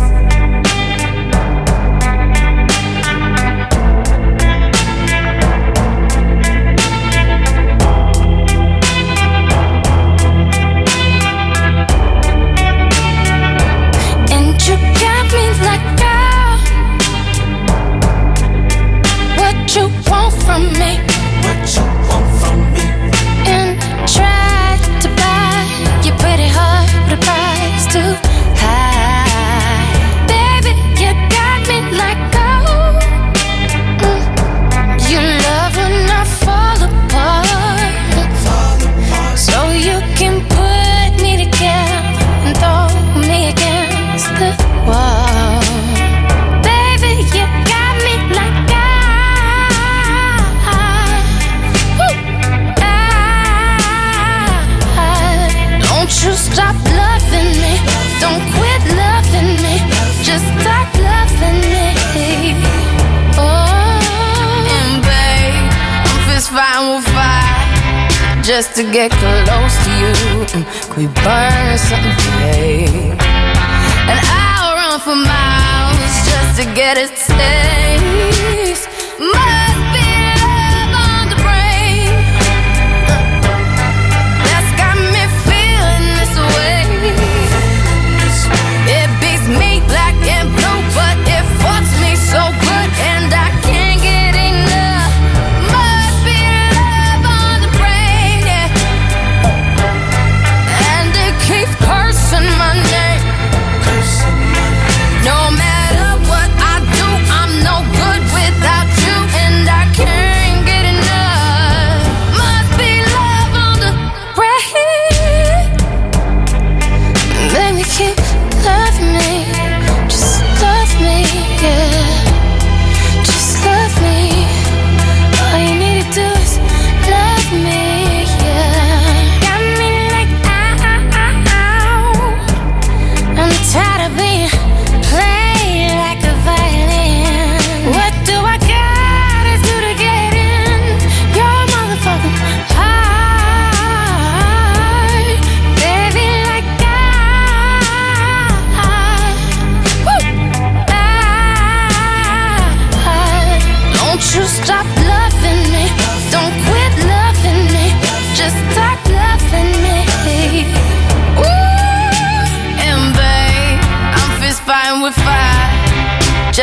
Just to get close to you. Mm, Could we burn something today? And I'll run for miles just to get a taste.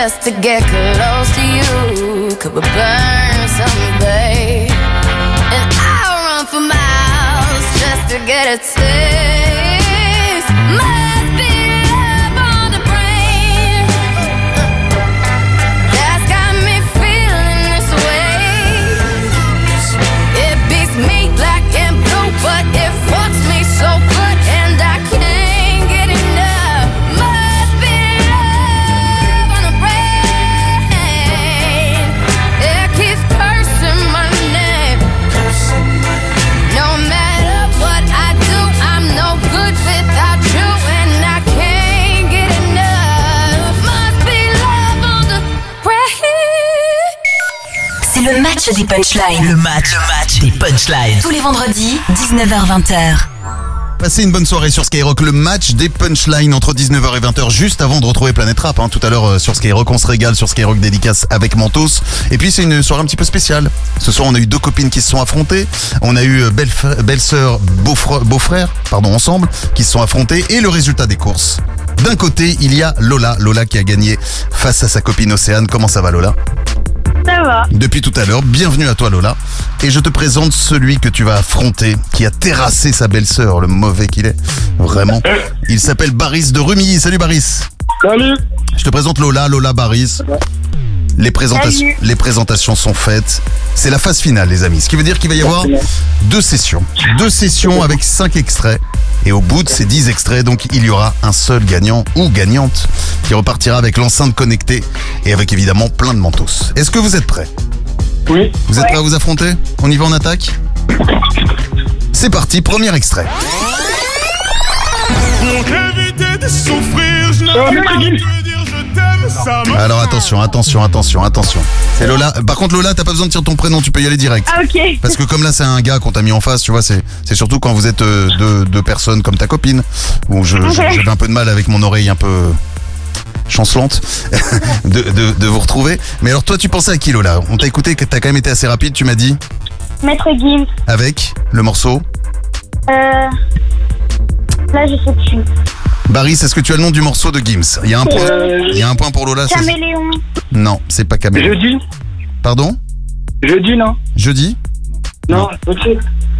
Just to get close to you. Could we burn match des punchlines. Le match, le match des punchlines. Tous les vendredis, 19h-20h. Passez une bonne soirée sur Skyrock, le match des punchlines entre 19h et 20h, juste avant de retrouver Planète Rap. hein. Tout à l'heure euh, sur Skyrock, on se régale sur Skyrock dédicace avec Mentos. Et puis c'est une soirée un petit peu spéciale. Ce soir, on a eu deux copines qui se sont affrontées. On a eu euh, belle- belle-sœur, beau-fre- beau-frère, pardon, ensemble, qui se sont affrontés. Et le résultat des courses. D'un côté, il y a Lola. Lola qui a gagné face à sa copine Océane. Comment ça va, Lola? Ça va. depuis tout à l'heure. Bienvenue à toi Lola. Et je te présente celui que tu vas affronter, qui a terrassé sa belle-sœur, le mauvais qu'il est. Vraiment. *laughs* Il s'appelle Baris de Rumilly. Salut Baris. Salut. Je te présente Lola, Lola Baris. Les présentations, Salut. les présentations sont faites. C'est la phase finale, les amis. Ce qui veut dire qu'il va y avoir deux sessions. Deux sessions avec cinq extraits. Et au bout de ces dix extraits, donc, il y aura un seul gagnant ou gagnante qui repartira avec l'enceinte connectée et avec évidemment plein de mentos. Est-ce que vous êtes prêts? Oui. Vous êtes prêts à vous affronter? On y va en attaque? C'est parti, premier extrait. Pour éviter de souffrir, je n'ai pas Alors attention, attention, attention, attention. C'est Lola. Par contre, Lola, t'as pas besoin de dire ton prénom, tu peux y aller direct. Ah, ok. Parce que comme là, c'est un gars qu'on t'a mis en face, tu vois, c'est c'est surtout quand vous êtes euh, deux, deux personnes comme ta copine, où je- j'avais un peu de mal avec mon oreille un peu chancelante *laughs* de, de, de vous retrouver. Mais alors toi, tu pensais à qui, Lola? On t'a écouté, que t'as quand même été assez rapide, tu m'as dit, Maître Gims. avec le morceau? Euh. Là, je sais plus. Baris, est-ce que tu as le nom du morceau de Gims Il y a un point, il y a un point pour Lola. c'est- Caméléon. Non, c'est pas Caméléon. Jeudi Pardon Jeudi, non Jeudi Non, ok.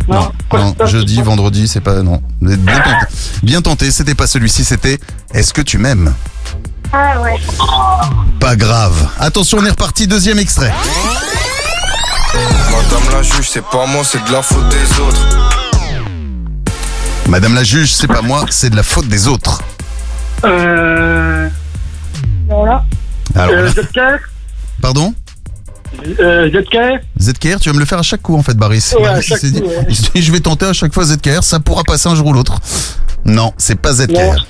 Non, non, jeudi, vendredi, c'est pas. Non. Vous êtes Bien tenté, bien tenté c'était pas celui-ci, c'était Est-ce que tu m'aimes? Ah ouais. Pas grave. Attention, on est reparti, deuxième extrait. Madame la juge, c'est pas moi, c'est de la faute des autres. Madame la juge, c'est pas moi, c'est de la faute des autres. Euh. Voilà. Alors, euh, ZKR pardon? Euh, ZKR ZKR, tu vas me le faire à chaque coup en fait, Baris. Ouais, à Baris, il chaque s'est dit- coup, ouais. il s'est dit, je vais tenter à chaque fois ZKR, ça pourra passer un jour ou l'autre. Non, c'est pas ZKR.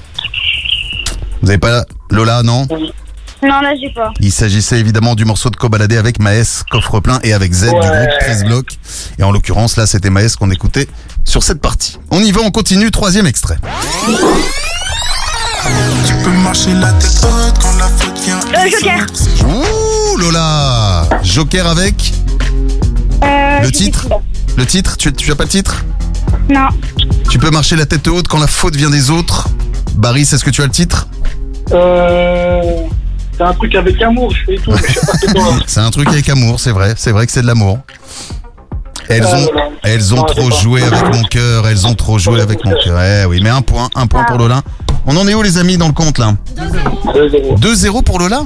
Vous avez pas Lola, non? Non, là, j'ai pas. Il s'agissait évidemment du morceau de Cobaladé avec Maes, coffre plein, et avec Z du groupe 13 blocs. Et en l'occurrence, là, c'était Maes qu'on écoutait sur cette partie. On y va, on continue, troisième extrait. Tu peux marcher la tête haute quand la faute vient. Euh, Joker. Ouh, Lola Joker avec Euh, Le titre. Le titre tu, tu as pas le titre? Non. Tu peux marcher la tête haute quand la faute vient des autres Baris, est-ce que tu as le titre? Euh. C'est un truc avec amour, je fais tout, mais je sais pas *laughs* c'est un truc avec amour, c'est vrai. C'est vrai que c'est de l'amour. Elles Ah, ont, voilà. elles ont Non, trop c'est pas. joué avec mon cœur. Elles ont trop joué avec mon cœur. Eh oui, mais un point, un point pour Lola. On en est où les amis dans le compte là? 2-0 pour Lola?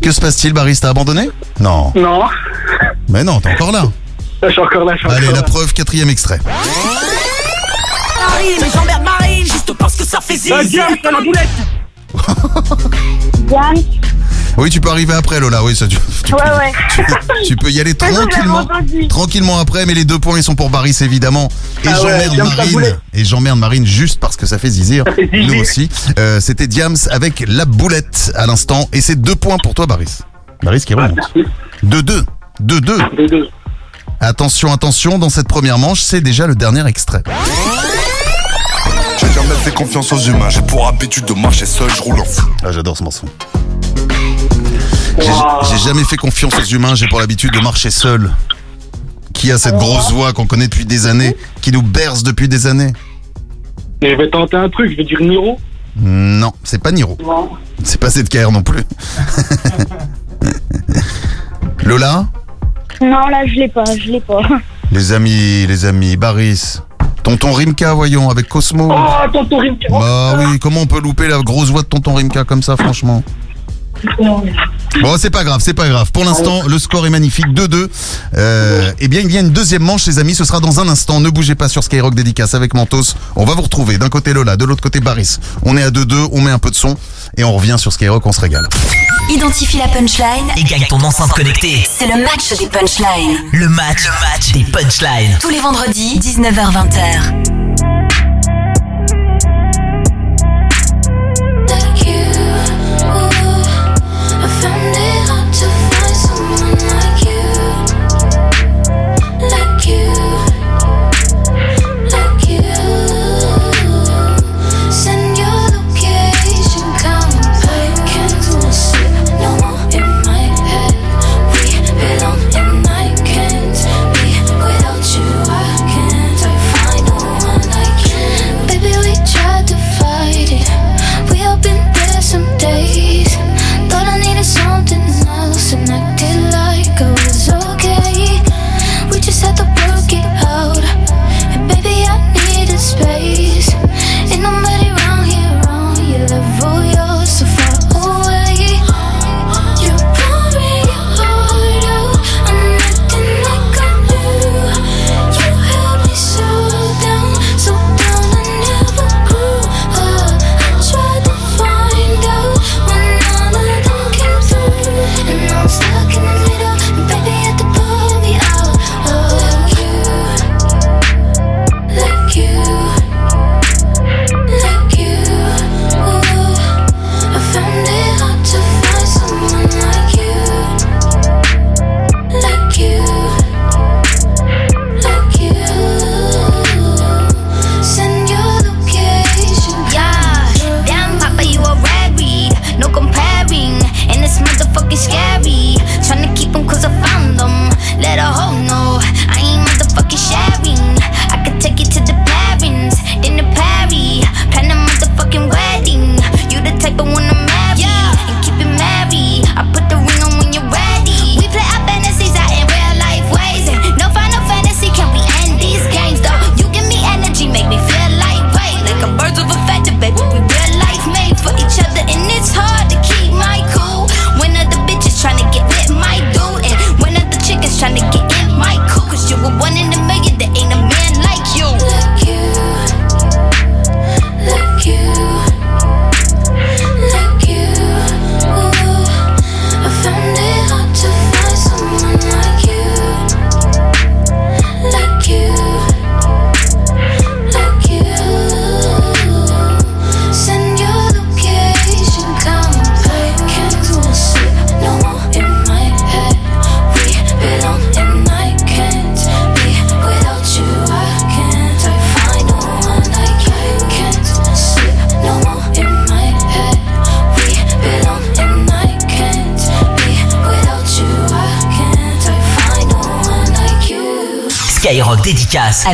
Que se passe-t-il, Baris T'as abandonné? Non. Non. Mais non, t'es encore là. Je suis encore là, je suis Allez, encore la là. preuve, quatrième extrait. Marine, j'emmerde Marine juste parce que ça fait zizi. Euh, Diane, t'as la boulette *laughs* Diane. Oui, tu peux arriver après, Lola. Oui, ça, tu, tu Ouais, peux, ouais. tu- tu peux y aller *laughs* tranquillement, tranquillement après, mais les deux points ils sont pour Baris évidemment. Et Ah j'emmerde Marine. Et j'emmerde Marine juste parce que ça fait zizir. Ça fait zizir. Nous aussi. Euh, C'était Diams avec la boulette à l'instant, et c'est deux points pour toi, Baris. Baris qui remonte. 2-2. 2-2. Attention, attention, dans cette première manche, c'est déjà le dernier extrait. J'ai jamais fait confiance aux humains, j'ai pour habitude de marcher seul, je roule en fou. Ah, j'adore ce morceau. J'ai jamais fait confiance aux humains, j'ai pour l'habitude de marcher seul. Qui a cette grosse voix qu'on connaît depuis des années, qui nous berce depuis des années? Et je vais tenter un truc, je vais dire Niro. Non, c'est pas Niro. Non. C'est pas ZKR non plus. Lola? Non, là, je l'ai pas, je l'ai pas. Les amis, les amis, Baris. Tonton Rimka, voyons, avec Cosmo. Oh, tonton Rimka. Bah oui, comment on peut louper la grosse voix de Tonton Rimka comme ça, franchement? Bon, c'est pas grave, c'est pas grave. Pour l'instant, le score est magnifique, 2-2. Euh, eh bien, il y a une deuxième manche, les amis. Ce sera dans un instant. Ne bougez pas sur Skyrock Dédicace avec Mentos. On va vous retrouver. D'un côté Lola, de l'autre côté Baris. On est à 2-2, on met un peu de son et on revient sur Skyrock, on se régale. Identifie la punchline Et gagne ton enceinte connectée. C'est le match des punchlines. Le match, le match des punchlines. Tous les vendredis, 19h-20h.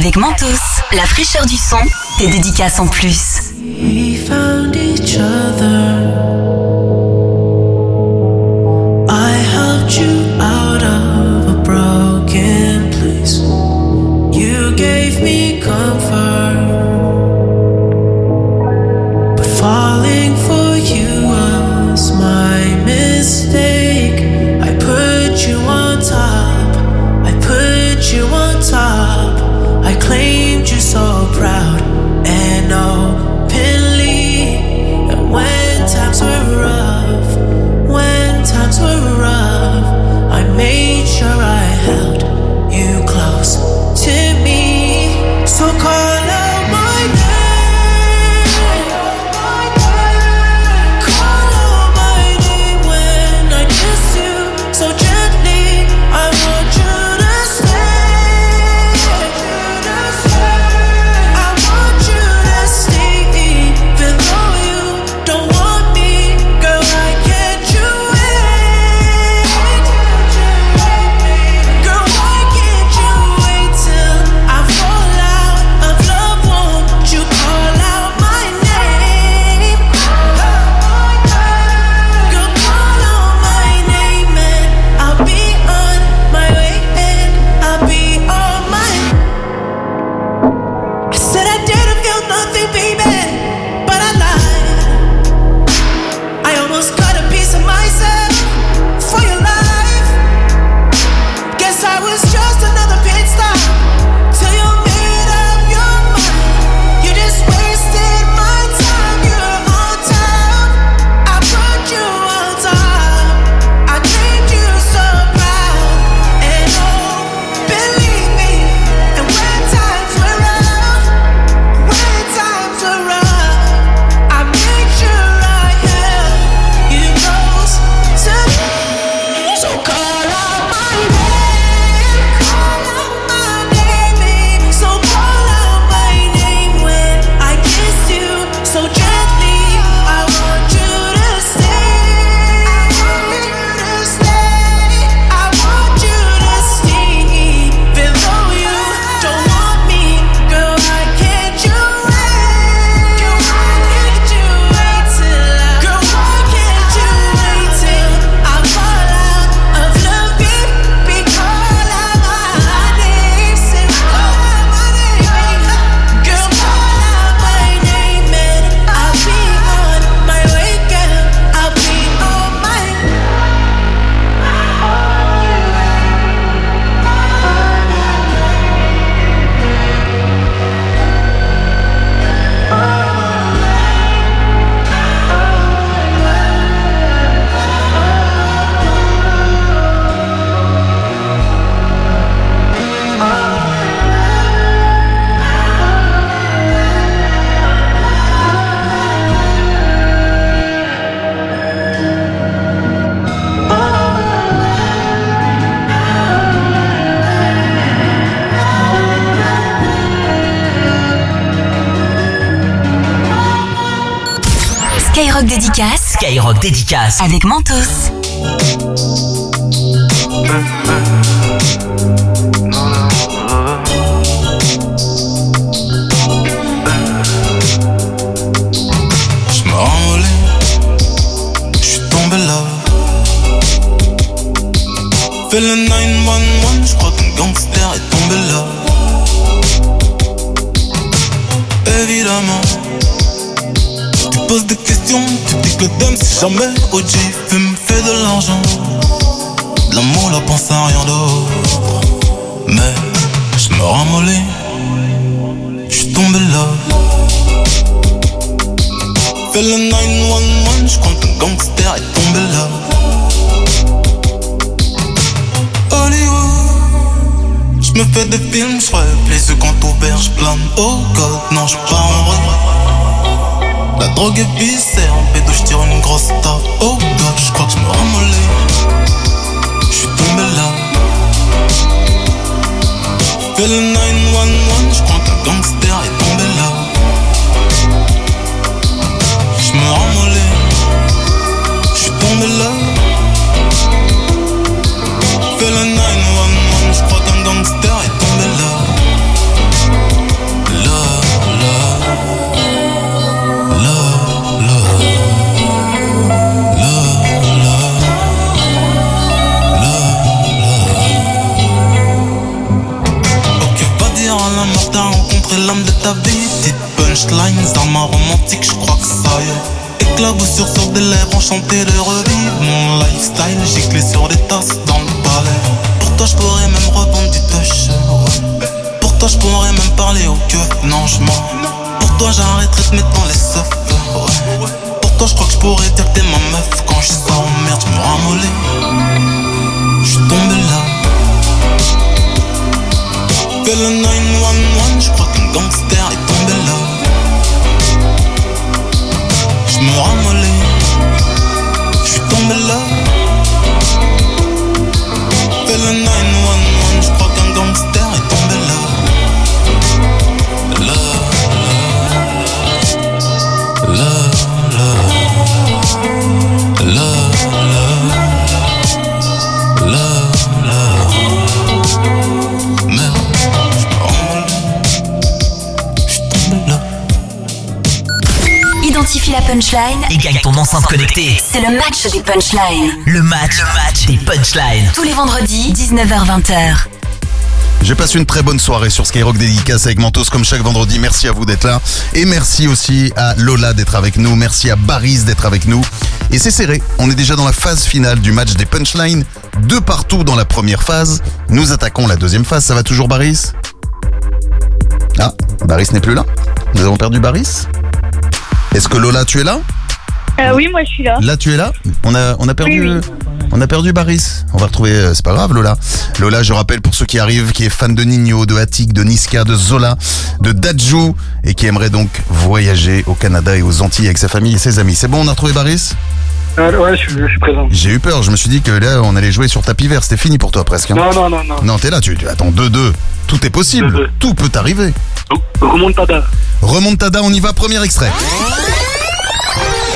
Avec Mentos, la fraîcheur du son, tes dédicaces en plus. Skyrock Dédicace. Skyrock Dédicace. Avec Mentos. tu dis que t'aimes si jamais OG fume, fait de l'argent. L'amour, la pense à rien d'autre. Mais je me ramollis, je suis tombé là. Fais le 911, je crois qu'un gangster est tombé là. Hollywood, je me fais des films, je rêve les quand ouvert, je plane. Oh god, non, je pars drogue épicée, en pédo j'tire une grosse tape. Oh god, j'crois que j'me ramollis. J'suis tombé là. Fais le 911, j'crois qu'un gangster est tombé là. J'me ramollis. J'suis tombé là. Fais le 911, j'crois qu'un gangster est tombé là. De ta vie. Petite punchlines dans ma romantique, je crois que ça y est. Éclaboussure sur des lèvres, enchanté de revivre mon lifestyle. J'ai clé sur des tasses dans le palais. Pour toi, je pourrais même revendre du touch. Pour toi, je pourrais même parler au keuf. Non, je. Pour toi, j'arrêterai de mettre dans les seufs. Pour toi, je crois que je pourrais dire que t'es ma meuf. Quand je sors, merde, je me ramollis. Je tombé là. Fais le 911, je crois qu'un gangster est tombé là. Je me ramollis. Je suis tombé là. Et gagne ton enceinte connectée. C'est le match des punchlines. Le match, le match des punchlines. Tous les vendredis, 19h-20h. Je passe une très bonne soirée sur Skyrock Dédicace avec Mentos comme chaque vendredi. Merci à vous d'être là. Et merci aussi à Lola d'être avec nous. Merci à Baris d'être avec nous. Et c'est serré. On est déjà dans la phase finale du match des punchlines. Deux partout dans la première phase. Nous attaquons la deuxième phase. Ça va toujours Baris? Ah, Baris n'est plus là. Nous avons perdu Baris? Est-ce que Lola, tu es là? Euh, oui, moi je suis là. Là, tu es là? On a, on a perdu. Oui, oui. On a perdu Baris. On va retrouver. euh, C'est pas grave, Lola. Lola, je rappelle pour ceux qui arrivent, qui est fan de Nino, de Attic, de Niska, de Zola, de Dajou et qui aimerait donc voyager au Canada et aux Antilles avec sa famille et ses amis. C'est bon, on a retrouvé Baris? Euh, ouais, je suis, je suis présent. J'ai eu peur. Je me suis dit que là, on allait jouer sur tapis vert. C'était fini pour toi presque. hein. Non, non, non, non. Non, t'es là. Tu, tu attends 2-2. Tout est possible. Tout peut arriver. Remontada. Remontada, on y va. Premier extrait.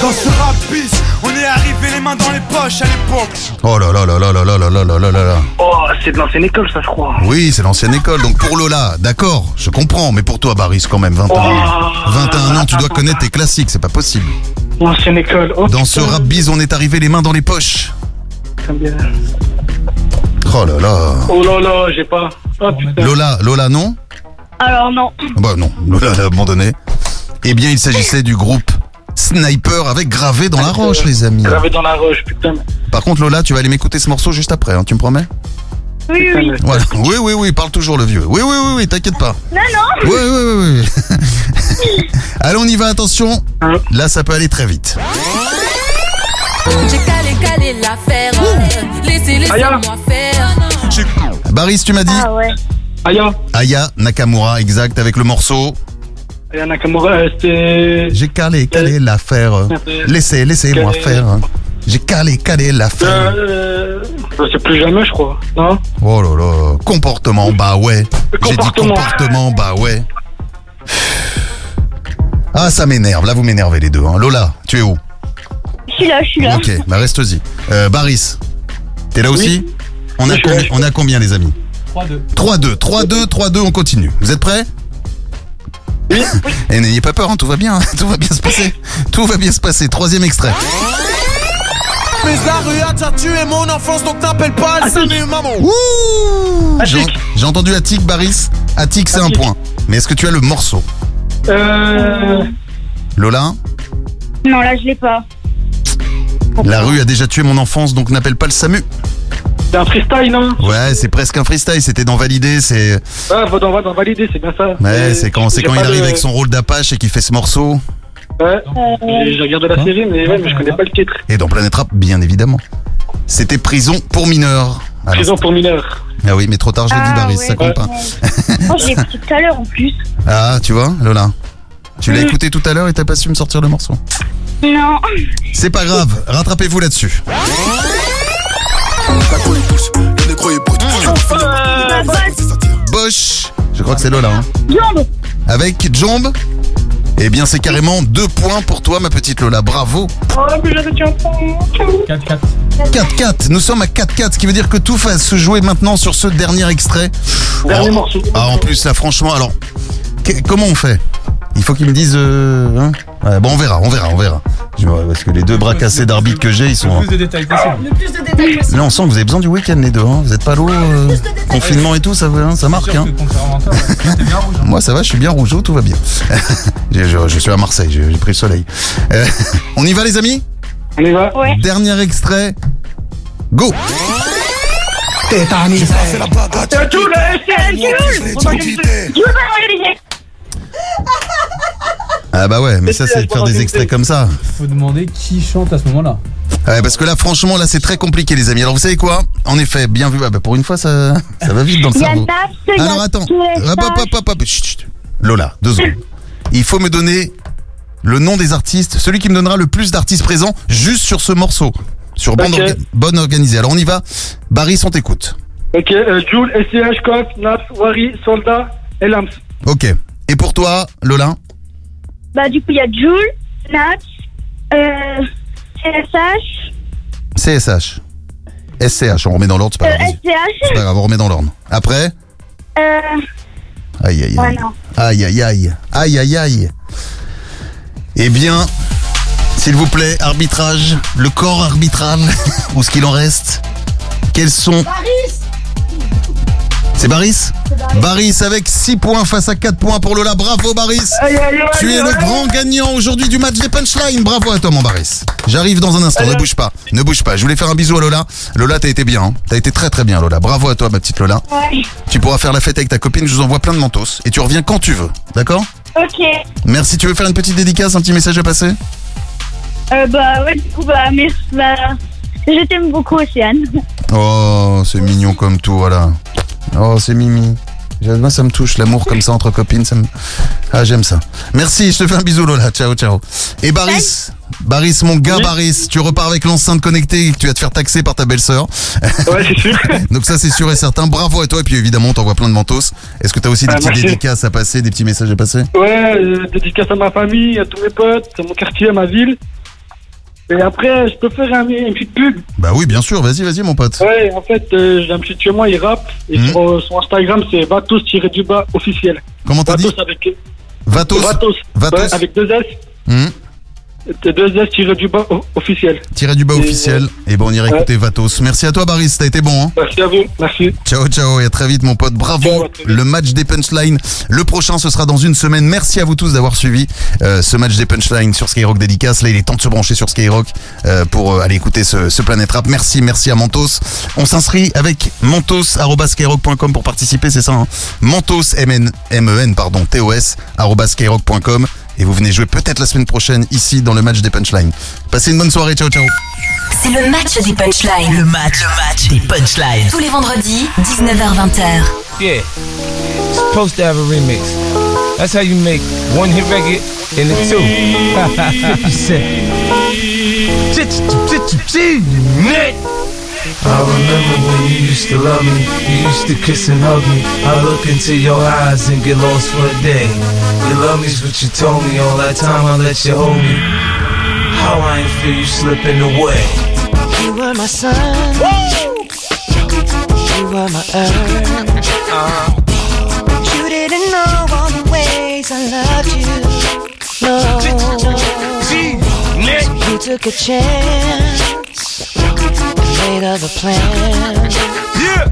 Dans ce rap bis, on est arrivé les mains dans les poches à l'époque. Oh là là là là là là là là là là là là. Oh, c'est de l'ancienne école, ça, je crois. Oui, c'est l'ancienne école. Donc pour Lola, d'accord, je comprends. Mais pour toi, Baris, quand même, 21 ans. 21 ans, tu dois connaître tes classiques, c'est pas possible. L'ancienne école. Oh, Dans ce rap bise, on est arrivé les mains dans les poches. bien. Oh là là. Oh là là, j'ai pas. Oh. Lola, Lola, non Alors non. Bah non, Lola a abandonné. Eh bien, il s'agissait du groupe Sniper avec gravé dans la roche, les amis. Gravé dans la roche, putain. Par contre, Lola, tu vas aller m'écouter ce morceau juste après, hein, tu me promets Oui, oui. Voilà. Oui, oui, oui, parle toujours le vieux. Oui, oui, oui, oui, t'inquiète pas. Non, non. Oui, oui, oui, oui. *laughs* Allez, on y va, attention. Là, ça peut aller très vite. J'ai calé, calé l'affaire. Laissez, laissez-moi faire. Baris, tu m'as dit Ah ouais. Aya. Aya Nakamura, exact, avec le morceau. Aya Nakamura, euh, c'était. J'ai calé, calé l'affaire. Laissez, laissez-moi faire. J'ai calé, calé l'affaire. Euh, je sais plus jamais, je crois. Non? Oh là là, comportement, bah ouais. J'ai dit Comportement. comportement, bah ouais. Ah, ça m'énerve, là vous m'énervez les deux. hein. Lola, tu es où? Je suis là, je suis là. Ok, bah reste-y. Euh, Baris, t'es là aussi? On, a Oui, je suis là, combi- je suis on a combien les amis 3-2. 3-2, 3-2, 3-2, on continue. Vous êtes prêts Et n'ayez pas peur, hein, tout va bien, hein, tout va bien se passer. Tout va bien se passer. Troisième extrait. Mais la rue a déjà tué mon enfance, donc t'appelles pas le salut, maman. Ouh J'ai j'ai entendu Attic, Baris. Attic, c'est un point. Mais est-ce que tu as le morceau Euh. Lola Non, là, je l'ai pas. La rue a déjà tué mon enfance, donc n'appelle pas le SAMU. C'est un freestyle, non Ouais, c'est presque un freestyle, c'était dans Valider, c'est... Ouais, va dans, va dans valider, c'est bien ça. Ouais, Mais c'est quand, quand il arrive de- avec son rôle d'Apache et qu'il fait ce morceau. Ouais, j'ai regardé la série, mais, ouais, mais je connais pas le titre. Et dans Planète Rap, bien évidemment. C'était prison pour mineurs. Ah, Prison pour mineurs. Ah oui, mais trop tard, je l'ai dit, Ah, Baris, ouais. ça compte pas. Oh, je l'ai écouté tout à l'heure en plus. Ah, tu vois, Lola Tu l'as Mm. écouté tout à l'heure et t'as pas su me sortir le morceau. Non. C'est pas grave, rattrapez-vous là-dessus. Je crois que c'est Lola. Hein. Jombe. Avec Jombe Eh bien, c'est carrément deux points pour toi, ma petite Lola. Bravo. Oh, j'avais un 4-4. 4-4. Nous sommes à 4-4, ce qui veut dire que tout va se jouer maintenant sur ce dernier extrait. Dernier Oh, morceau. Ah, en plus, là, franchement, alors, que- comment on fait? Il faut qu'ils me disent. euh, hein? Ouais, bon, on verra, on verra, on verra. Ouais, parce que les deux bras cassés d'arbitre que j'ai, ils sont. Plus de détails possible. Le plus de détails possible. Là, on sent que vous avez besoin du week-end, les deux. Hein. Vous êtes pas lourd. euh, confinement et tout, ça, hein, ça marque. Hein. Moi, ça va, je suis bien rougeau, tout va bien. *laughs* je, je- je suis à Marseille, j'ai pris le soleil. Euh, *laughs* on y va, les amis? On y va Dernier extrait. Go C'est la baguette. C'est tout le SL, Je l'ai dit, Ah bah ouais, mais ça, c'est de faire des extraits comme ça. Faut demander qui chante à ce moment-là. Ouais, parce que là, franchement, là, c'est très compliqué, les amis. Alors, vous savez quoi? En effet, bien vu. Ah bah, pour une fois, ça, ça va vite dans le *laughs* Il y a cerveau. Alors, attends. Hop, hop, hop, hop, hop. Chut, chut. Lola, deux secondes. Il faut me donner le nom des artistes, celui qui me donnera le plus d'artistes présents juste sur ce morceau. Sur bande Ok. orga- bonne organisée. Alors, on y va. Barry, on t'écoute. Ok, euh, Jules, SCH, Coq, Naps, Wari, Soldat et Lams. Ok. Et pour toi, Lola? Bah, du coup, il y a Jules, Naps, euh, CSH, CSH. SCH, on remet dans l'ordre, c'est pas euh, grave. vas-y. C'est pas grave, on remet dans l'ordre. Après euh, Aïe, aïe, ouais, aïe. non. Aïe, aïe, aïe. Aïe, aïe, aïe. Eh bien, s'il vous plaît, arbitrage, le corps arbitral, *laughs* ou ce qu'il en reste, quels sont... C'est Baris Baris avec 6 points face à 4 points pour Lola. Bravo Baris Aïe, aïe, aïe, Tu es le grand gagnant aujourd'hui du match des punchlines. Bravo à toi mon Baris. J'arrive dans un instant, ne bouge pas. Ne bouge pas. Je voulais faire un bisou à Lola. Lola, t'as été bien. hein. T'as été très très bien Lola. Bravo à toi ma petite Lola. Tu pourras faire la fête avec ta copine, je vous envoie plein de mentos. Et tu reviens quand tu veux. D'accord? Ok. Merci, tu veux faire une petite dédicace, un petit message à passer? Euh, bah, ouais, du coup, bah, merci. Bah, je t'aime beaucoup, Océane. Oh, c'est mignon comme tout, voilà. Oh, c'est Mimi. Moi, ça me touche, l'amour comme ça entre copines. Ça me... Ah, j'aime ça. Merci, je te fais un bisou, Lola. Ciao, ciao. Et Baris Baris, mon gars Baris, tu repars avec l'enceinte connectée tu vas te faire taxer par ta belle-sœur. Ouais, c'est sûr. *laughs* Donc ça, c'est sûr et certain. Bravo à toi. Et puis évidemment, on t'envoie plein de mentos. Est-ce que tu as aussi des Ah, petites merci. dédicaces à passer, des petits messages à passer? Ouais, euh, dédicace à ma famille, à tous mes potes, à mon quartier, à ma ville. Et après, je peux faire un, une petite pub. Bah oui, bien sûr, vas-y, vas-y, mon pote. Ouais, en fait, euh, j'ai un petit chez moi, il rappe. Et hmm. sur, euh, son Instagram, c'est Vatos-du-bas officiel. Comment t'as dit euh, Vatos avec. Vatos. Avec deux S. Hmm. 2S tiré du bas officiel. Tiré du bas officiel. Et bon, on ira écouter Vatos. Merci à toi, Baris. Ça a été bon. Hein merci à vous. Merci. Ciao, ciao. Et à très vite, mon pote. Bravo. Le match des punchlines. Le prochain, ce sera dans une semaine. Merci à vous tous d'avoir suivi euh, ce match des punchlines sur Skyrock Dédicace. Là, il est temps de se brancher sur Skyrock euh, pour aller écouter ce, ce Planète Rap. Merci, merci à Mentos. On s'inscrit avec mentos.skyrock.com pour participer. C'est ça, hein Mentos, M-N, M-E-N, pardon, T-O-S, et vous venez jouer peut-être la semaine prochaine ici dans le match des punchlines. Passez une bonne soirée. Ciao, ciao. C'est le match des punchlines. Le match, le match des punchlines. Tous les vendredis, 19h-20h. Yeah. Supposed to have a remix. That's how you make one hit record into two. 50 Cent. I remember when you used to love me, you used to kiss and hug me. I look into your eyes and get lost for a day. You love me's what you told me all that time. I let you hold me. How I ain't feel you slipping away. You were my sun. You were my earth. But you didn't know all the ways I loved you. No. So you took a chance made other plans. Yeah.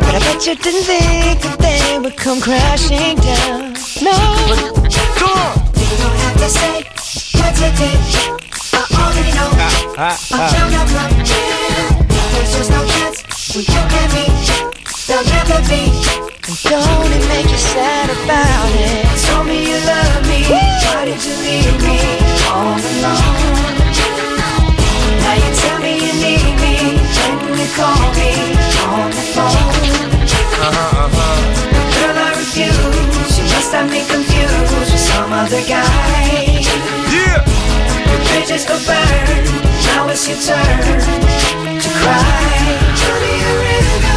But I bet you didn't think that they would come crashing down. No. You don't have to say what you did. I already know. Ah, ah, I found out from There's just no chance when you and me. There'll never be. And don't it make you sad about it? Told me you love me. Why did you leave me all alone? Call me on the phone. Girl, I refuse. You must have me confused with some other guy. Yeah. Your bridges go burn. Now it's your turn to cry. Draw me a rhythm.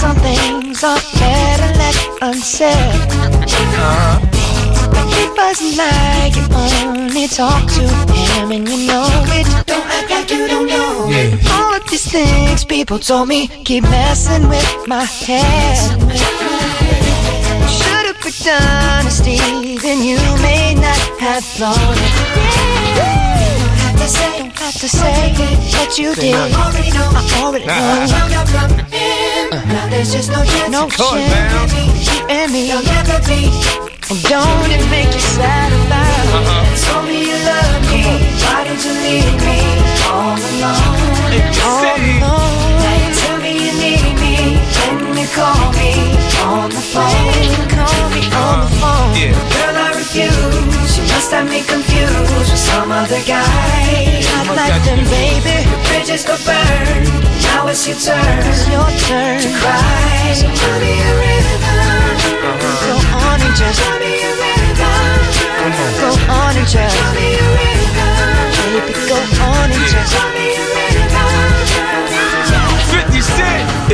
Some things are better left unsaid. But it wasn't like you only talk to him and you know it. Don't act like you no, no. Yeah. All of these things people told me keep messing with my head. Should've picked honesty, then you may not have thought it. Don't to say what you did. I already know, I already know. Now there's just no chance, no chance. You and me, you'll never be. And don't it make you sad about it? Uh-huh. Told me you love me, why did you leave me all alone? All alone. Now you tell me you need me, when you call me on the phone. Call me on the uh-huh. phone. Yeah. Refuse. You must have me confused with some other guy. Not like them, baby. The bridges go burn. Now it's your turn. It's your turn to cry. So tell me a rhythm. Go on and just tell me a rhythm. Go on and just tell me a rhythm. Baby, go on and just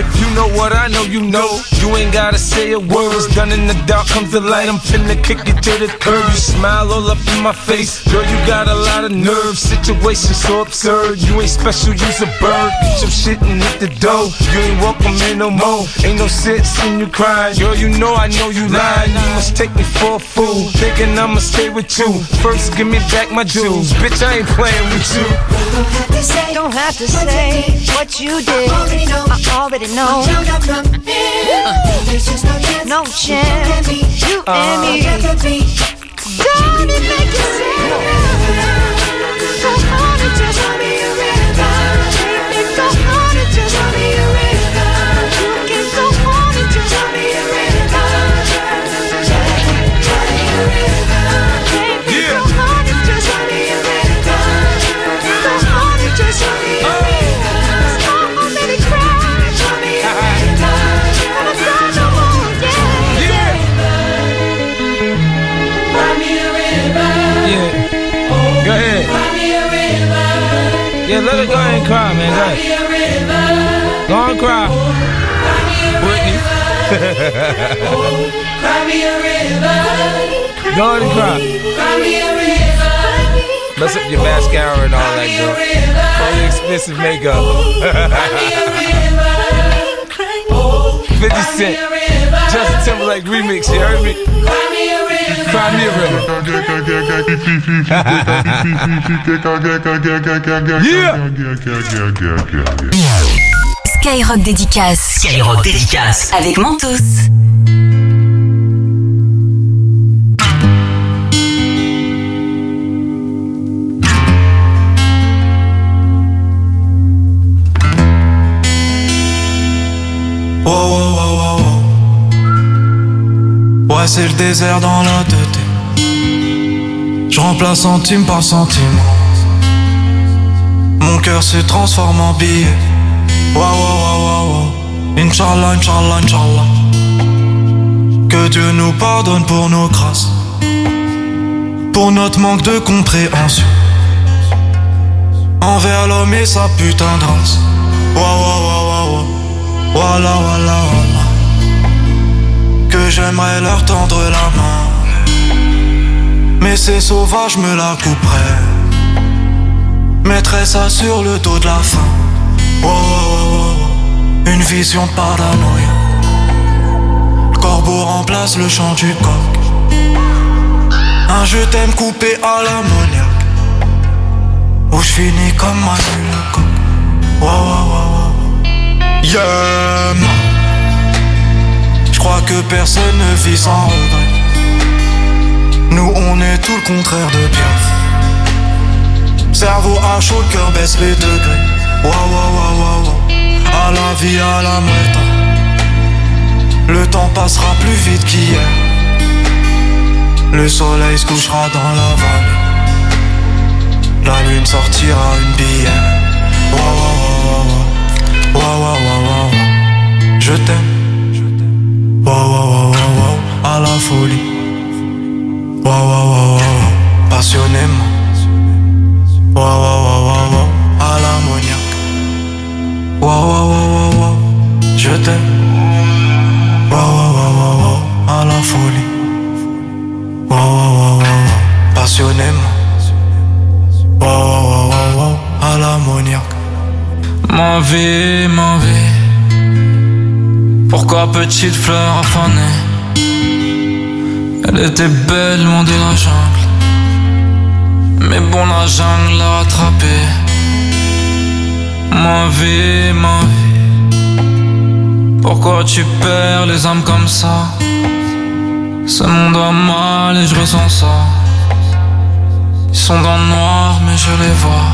If you know what I know, you know. You ain't gotta say a word. It's done in the dark, comes the light. I'm finna kick it to the curb. You smile all up in my face. Girl, you got a lot of nerve. Situation so absurd. You ain't special, you's a bird. Get your shit and hit the dough. You ain't welcome in no more. Ain't no sense in you crying. Girl, you know I know you lying. You must take me for a fool. Thinking I'ma stay with you. First, give me back my jewels. Bitch, I ain't playing with you. Don't have to say, what you did. I already know. No chance. No chance. Uh. You and me. Don't it make you sad? Yeah, let her go ahead and cry, man. Go ahead. Go and cry. Whitney. Go on and cry. Mess up your mascara and all that, girl. All your expensive makeup. *laughs* 50 Cent. Justin Timberlake remix, you heard me? Skyrock dédicace. Skyrock dédicace. Avec Mentos. C'est le désert dans la tête. Je remplace centime par centime. Mon cœur se transforme en billet. Wow, wow, wow, wow. Inch'Allah, Inch'Allah, Inch'Allah. Que Dieu nous pardonne pour nos grâces. Pour notre manque de compréhension. Envers l'homme et sa putain de race. Wow, wow, wow. Voilà, voilà, voilà. Que j'aimerais leur tendre la main. Mais ces sauvages me la couperaient. Mettrais ça sur le dos de la faim. Wow, wow, wow, wow. Une vision paranoïa. Le corbeau remplace le chant du coq. Un je t'aime coupé à l'ammoniaque. Où je finis comme Manu le coq. Wow, wow, wow, wow. Yeah, Je crois que personne ne vit sans regret. Nous, on est tout le contraire de bien. Cerveau à chaud, le cœur baisse les degrés. Waouh, waouh, waouh, waouh. À la vie, à la muerte. Le temps passera plus vite qu'hier. Le soleil se couchera dans la vallée. La lune sortira une bière. Waouh, waouh, waouh. Waouh, waouh, waouh, waouh. Je t'aime. Waouh, waouh, waouh, waouh. À la folie. Waouh, waouh, waouh, waouh. Passionnément. Waouh, waouh, waouh, waouh, waouh. À l'ammoniaque. Waouh, waouh, waouh, waouh, waouh. Je t'aime. Waouh, waouh, waouh, waouh, waouh. À la folie. Waouh, waouh, waouh, waouh, waouh. Passionnément. Waouh, waouh, waouh, waouh, waouh. À l'ammoniaque. Ma vie, ma vie. Pourquoi petite fleur affanée Elle était belle loin de la jungle. Mais bon, la jungle l'a rattrapée. Ma vie, ma vie. Pourquoi tu perds les âmes comme ça? Ce monde va mal et je ressens ça. Ils sont dans le noir, mais je les vois.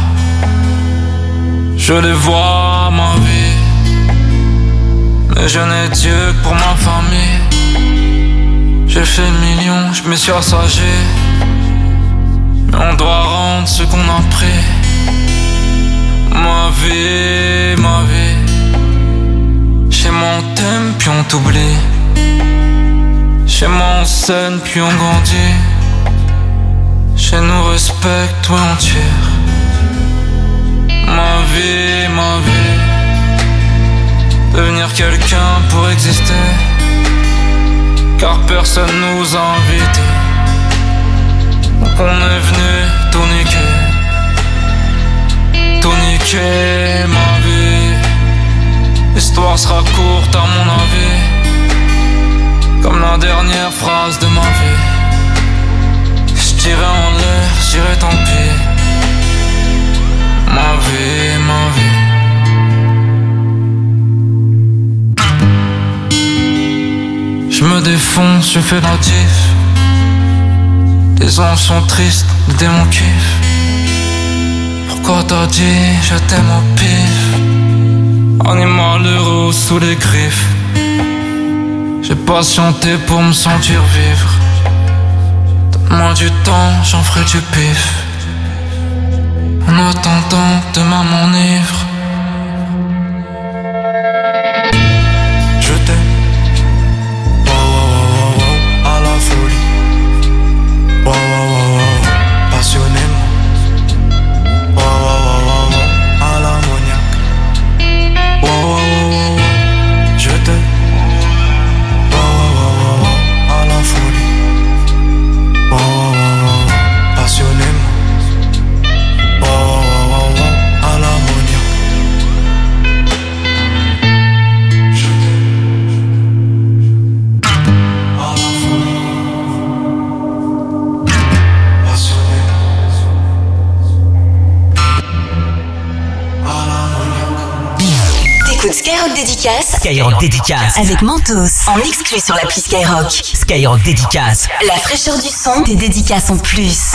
Je les vois, ma vie. Mais je n'ai Dieu que pour ma famille. J'ai fait million, je me suis assagé. Mais on doit rendre ce qu'on a pris. Ma vie, ma vie. Chez mon thème, puis on t'oublie. Chez mon scène, puis on grandit. Chez nous respecte, ouais on tire. Ma vie, ma vie. Devenir quelqu'un pour exister. Car personne nous a invités. Donc on est venu tout niquer. Niquer, ma vie. L'histoire sera courte à mon avis. Comme la dernière phrase de ma vie. Je en l'air, j'irai tant pis. Ma vie, ma vie. Je me défonce, je fais la diff. Les anges sont tristes, les démons kiffent. Pourquoi t'as dit je t'aime au pif? Animal heureux sous les griffes. J'ai patienté pour me sentir vivre. Donne-moi du temps, j'en ferai du pif. En attendant, demain m'enivre. Skyrock Dédicace. avec Mentos en exclu sur l'appli Skyrock. Skyrock Dédicace. La fraîcheur du son, des dédicaces en plus.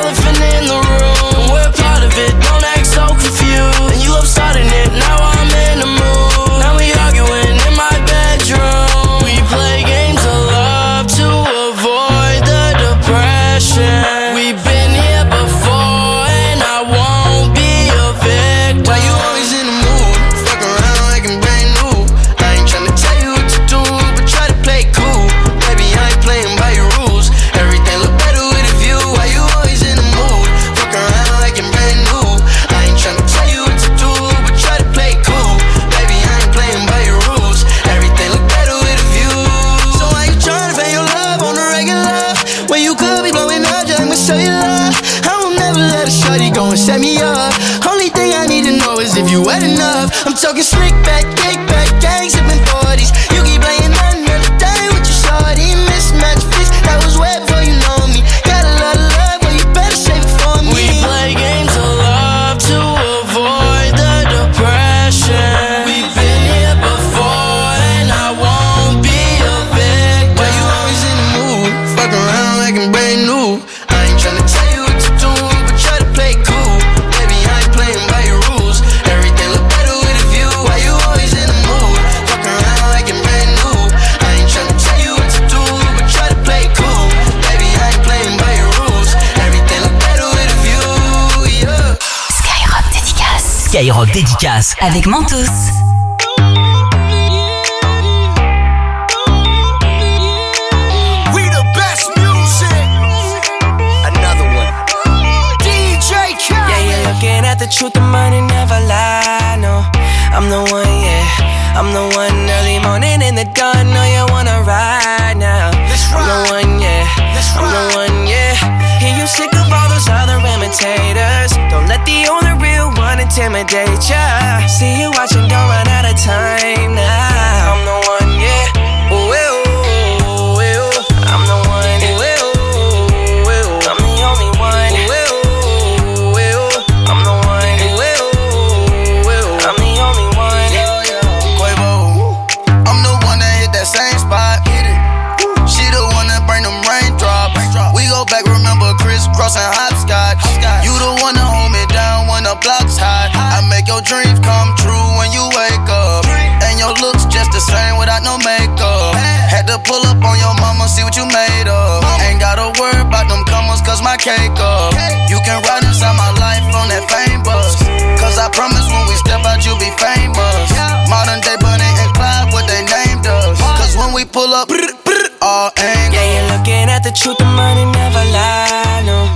Skyrock Dédicace avec Mentos. We the best music. Another one. DJ Khaled. Yeah, you're looking at the truth, the money never lie. No, I'm the one, yeah. I'm the one early morning in the dawn. No, you wanna ride now. I'm the one, yeah. I'm the one, yeah. Hear you sick of all those other imitators. Don't let the only real one intimidate ya. See you watching, don't run out of time now. I'm the one, yeah. Ooh, ooh, ooh, ooh. I'm the one. Ooh, ooh, ooh. I'm the only one. Ooh, ooh, ooh. I'm the one. Ooh, ooh, ooh. I'm the only one. Quavo. I'm the one that hit that same spot. She the one that bring them raindrops. We go back, remember crisscross and your dreams come true when you wake up. And your looks just the same without no makeup. Had to pull up on your mama, see what you made of. Ain't gotta worry about them comers, cause my cake up. You can ride inside my life on that fame bus. Cause I promise when we step out, you'll be famous. Modern day Bunny and Clyde, what they named us. Cause when we pull up, all angles. Yeah, you're looking at the truth, the money never lie. No,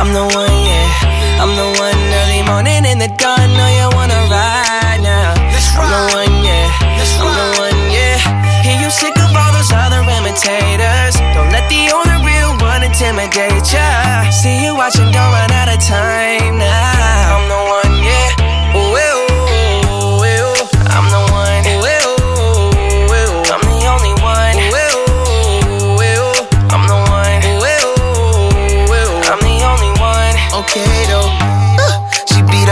I'm the one, yeah. I'm the one early morning in the dawn. No, you wanna ride now. I'm the one, yeah. I'm the one, yeah. Hear you sick of all those other imitators. Don't let the only real one intimidate ya. See you watching, don't run out of time now. I'm the one,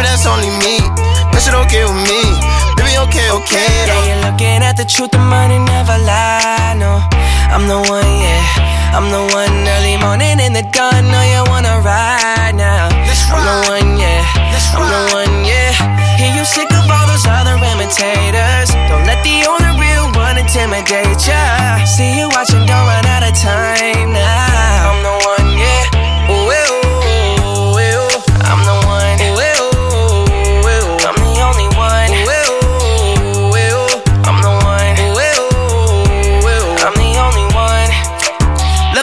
baby, that's only me. That shit okay with me. Baby, okay, okay Yeah, though. you're looking at the truth, the money never lie. No, I'm the one, yeah. I'm the one early morning in the dawn. No, you wanna ride now. I'm the one, yeah. I'm the one, yeah. Hear you sick of all those other imitators. Don't let the only real one intimidate ya. See you watching, don't run out of time now. I'm the one, yeah. Ooh,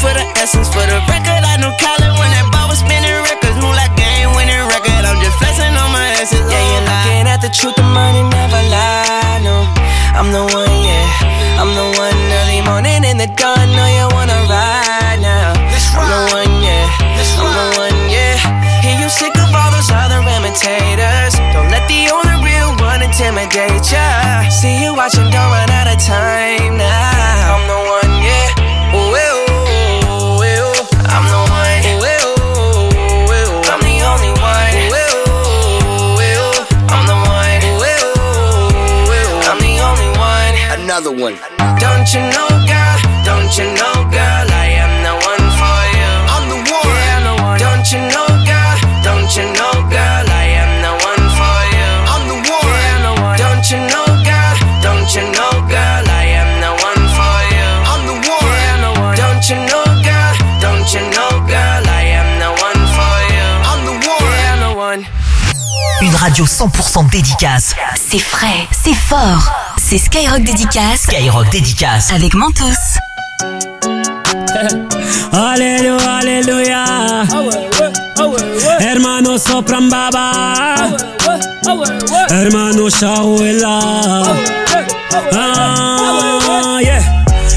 for the essence. For the record, I knew Colin when that ball was spinning records. Move like game winning record. I'm just flexing on my essence. Oh, yeah, you're looking at the truth, the money never lie. No, I'm the one, yeah. I'm the one early morning in the dawn. No, you wanna ride now. I'm the one, yeah. I'm the one, yeah. Hear you sick of all those other imitators. Don't let the only real one intimidate ya. See you watching, don't run out of time now. One. Don't you know, girl? Don't you know, girl? I am the one for you? I'm the one. Yeah, I'm the one. Don't you know, girl? Don't you know, girl? I am the one for you? I'm the one. Yeah, I'm the one. Don't you know, girl? Don't you know, girl? I am the one for you? I'm the one. Yeah, I'm the one. Don't you know, girl? Don't you know, girl? I am the one for you? I'm the one. Yeah, I'm the one. Une radio 100% dédicace. C'est frais, c'est fort. C'est Skyrock Dédicace. Skyrock Dédicace. Avec Mentos. *laughs* Alléluia, Alléluia. Hermano sopran baba. Hermano Shawela. Ah, yeah.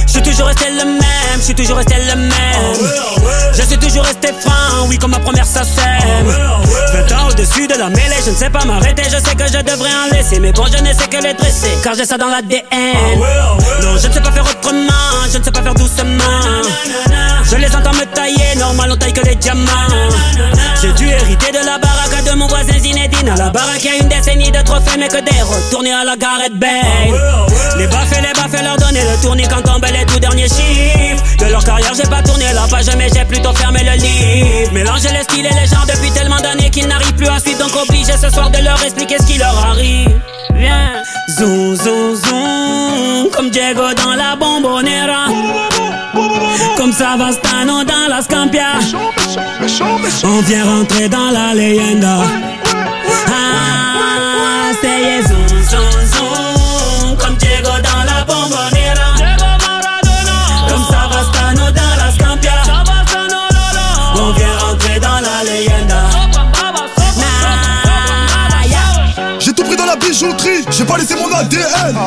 Je suis toujours resté le même, je suis toujours resté le même. Je suis toujours resté franc, oui, comme ma première. 20 ans au-dessus de la mêlée, je ne sais pas m'arrêter, je sais que je devrais en laisser. Mais bon, je ne sais que les dresser, car j'ai ça dans l'ADN. Non, je ne sais pas faire autrement, je ne sais pas faire doucement. Je les entends me tailler, normal, on taille que les diamants. J'ai dû hériter de la baraque de mon voisin Zinedine. À la baraque, y a une décennie de trophées, mais que des retournés à la Gareth Bale. Les baffes et les baffes, leur donner le tournis quand tombent les tout derniers chiffres. De leur carrière, j'ai pas tourné la page, mais j'ai plutôt fermé le livre. Mélanger les styles et les genres depuis tellement d'années qu'ils n'arrivent plus à suivre, donc obligé ce soir de leur expliquer ce qui leur arrive. Viens, zoom, zoom, zoom, comme Diego dans la bombonera. Comme Savastano dans la Scampia. On vient rentrer dans la leyenda. J'ai pas laissé mon ADN.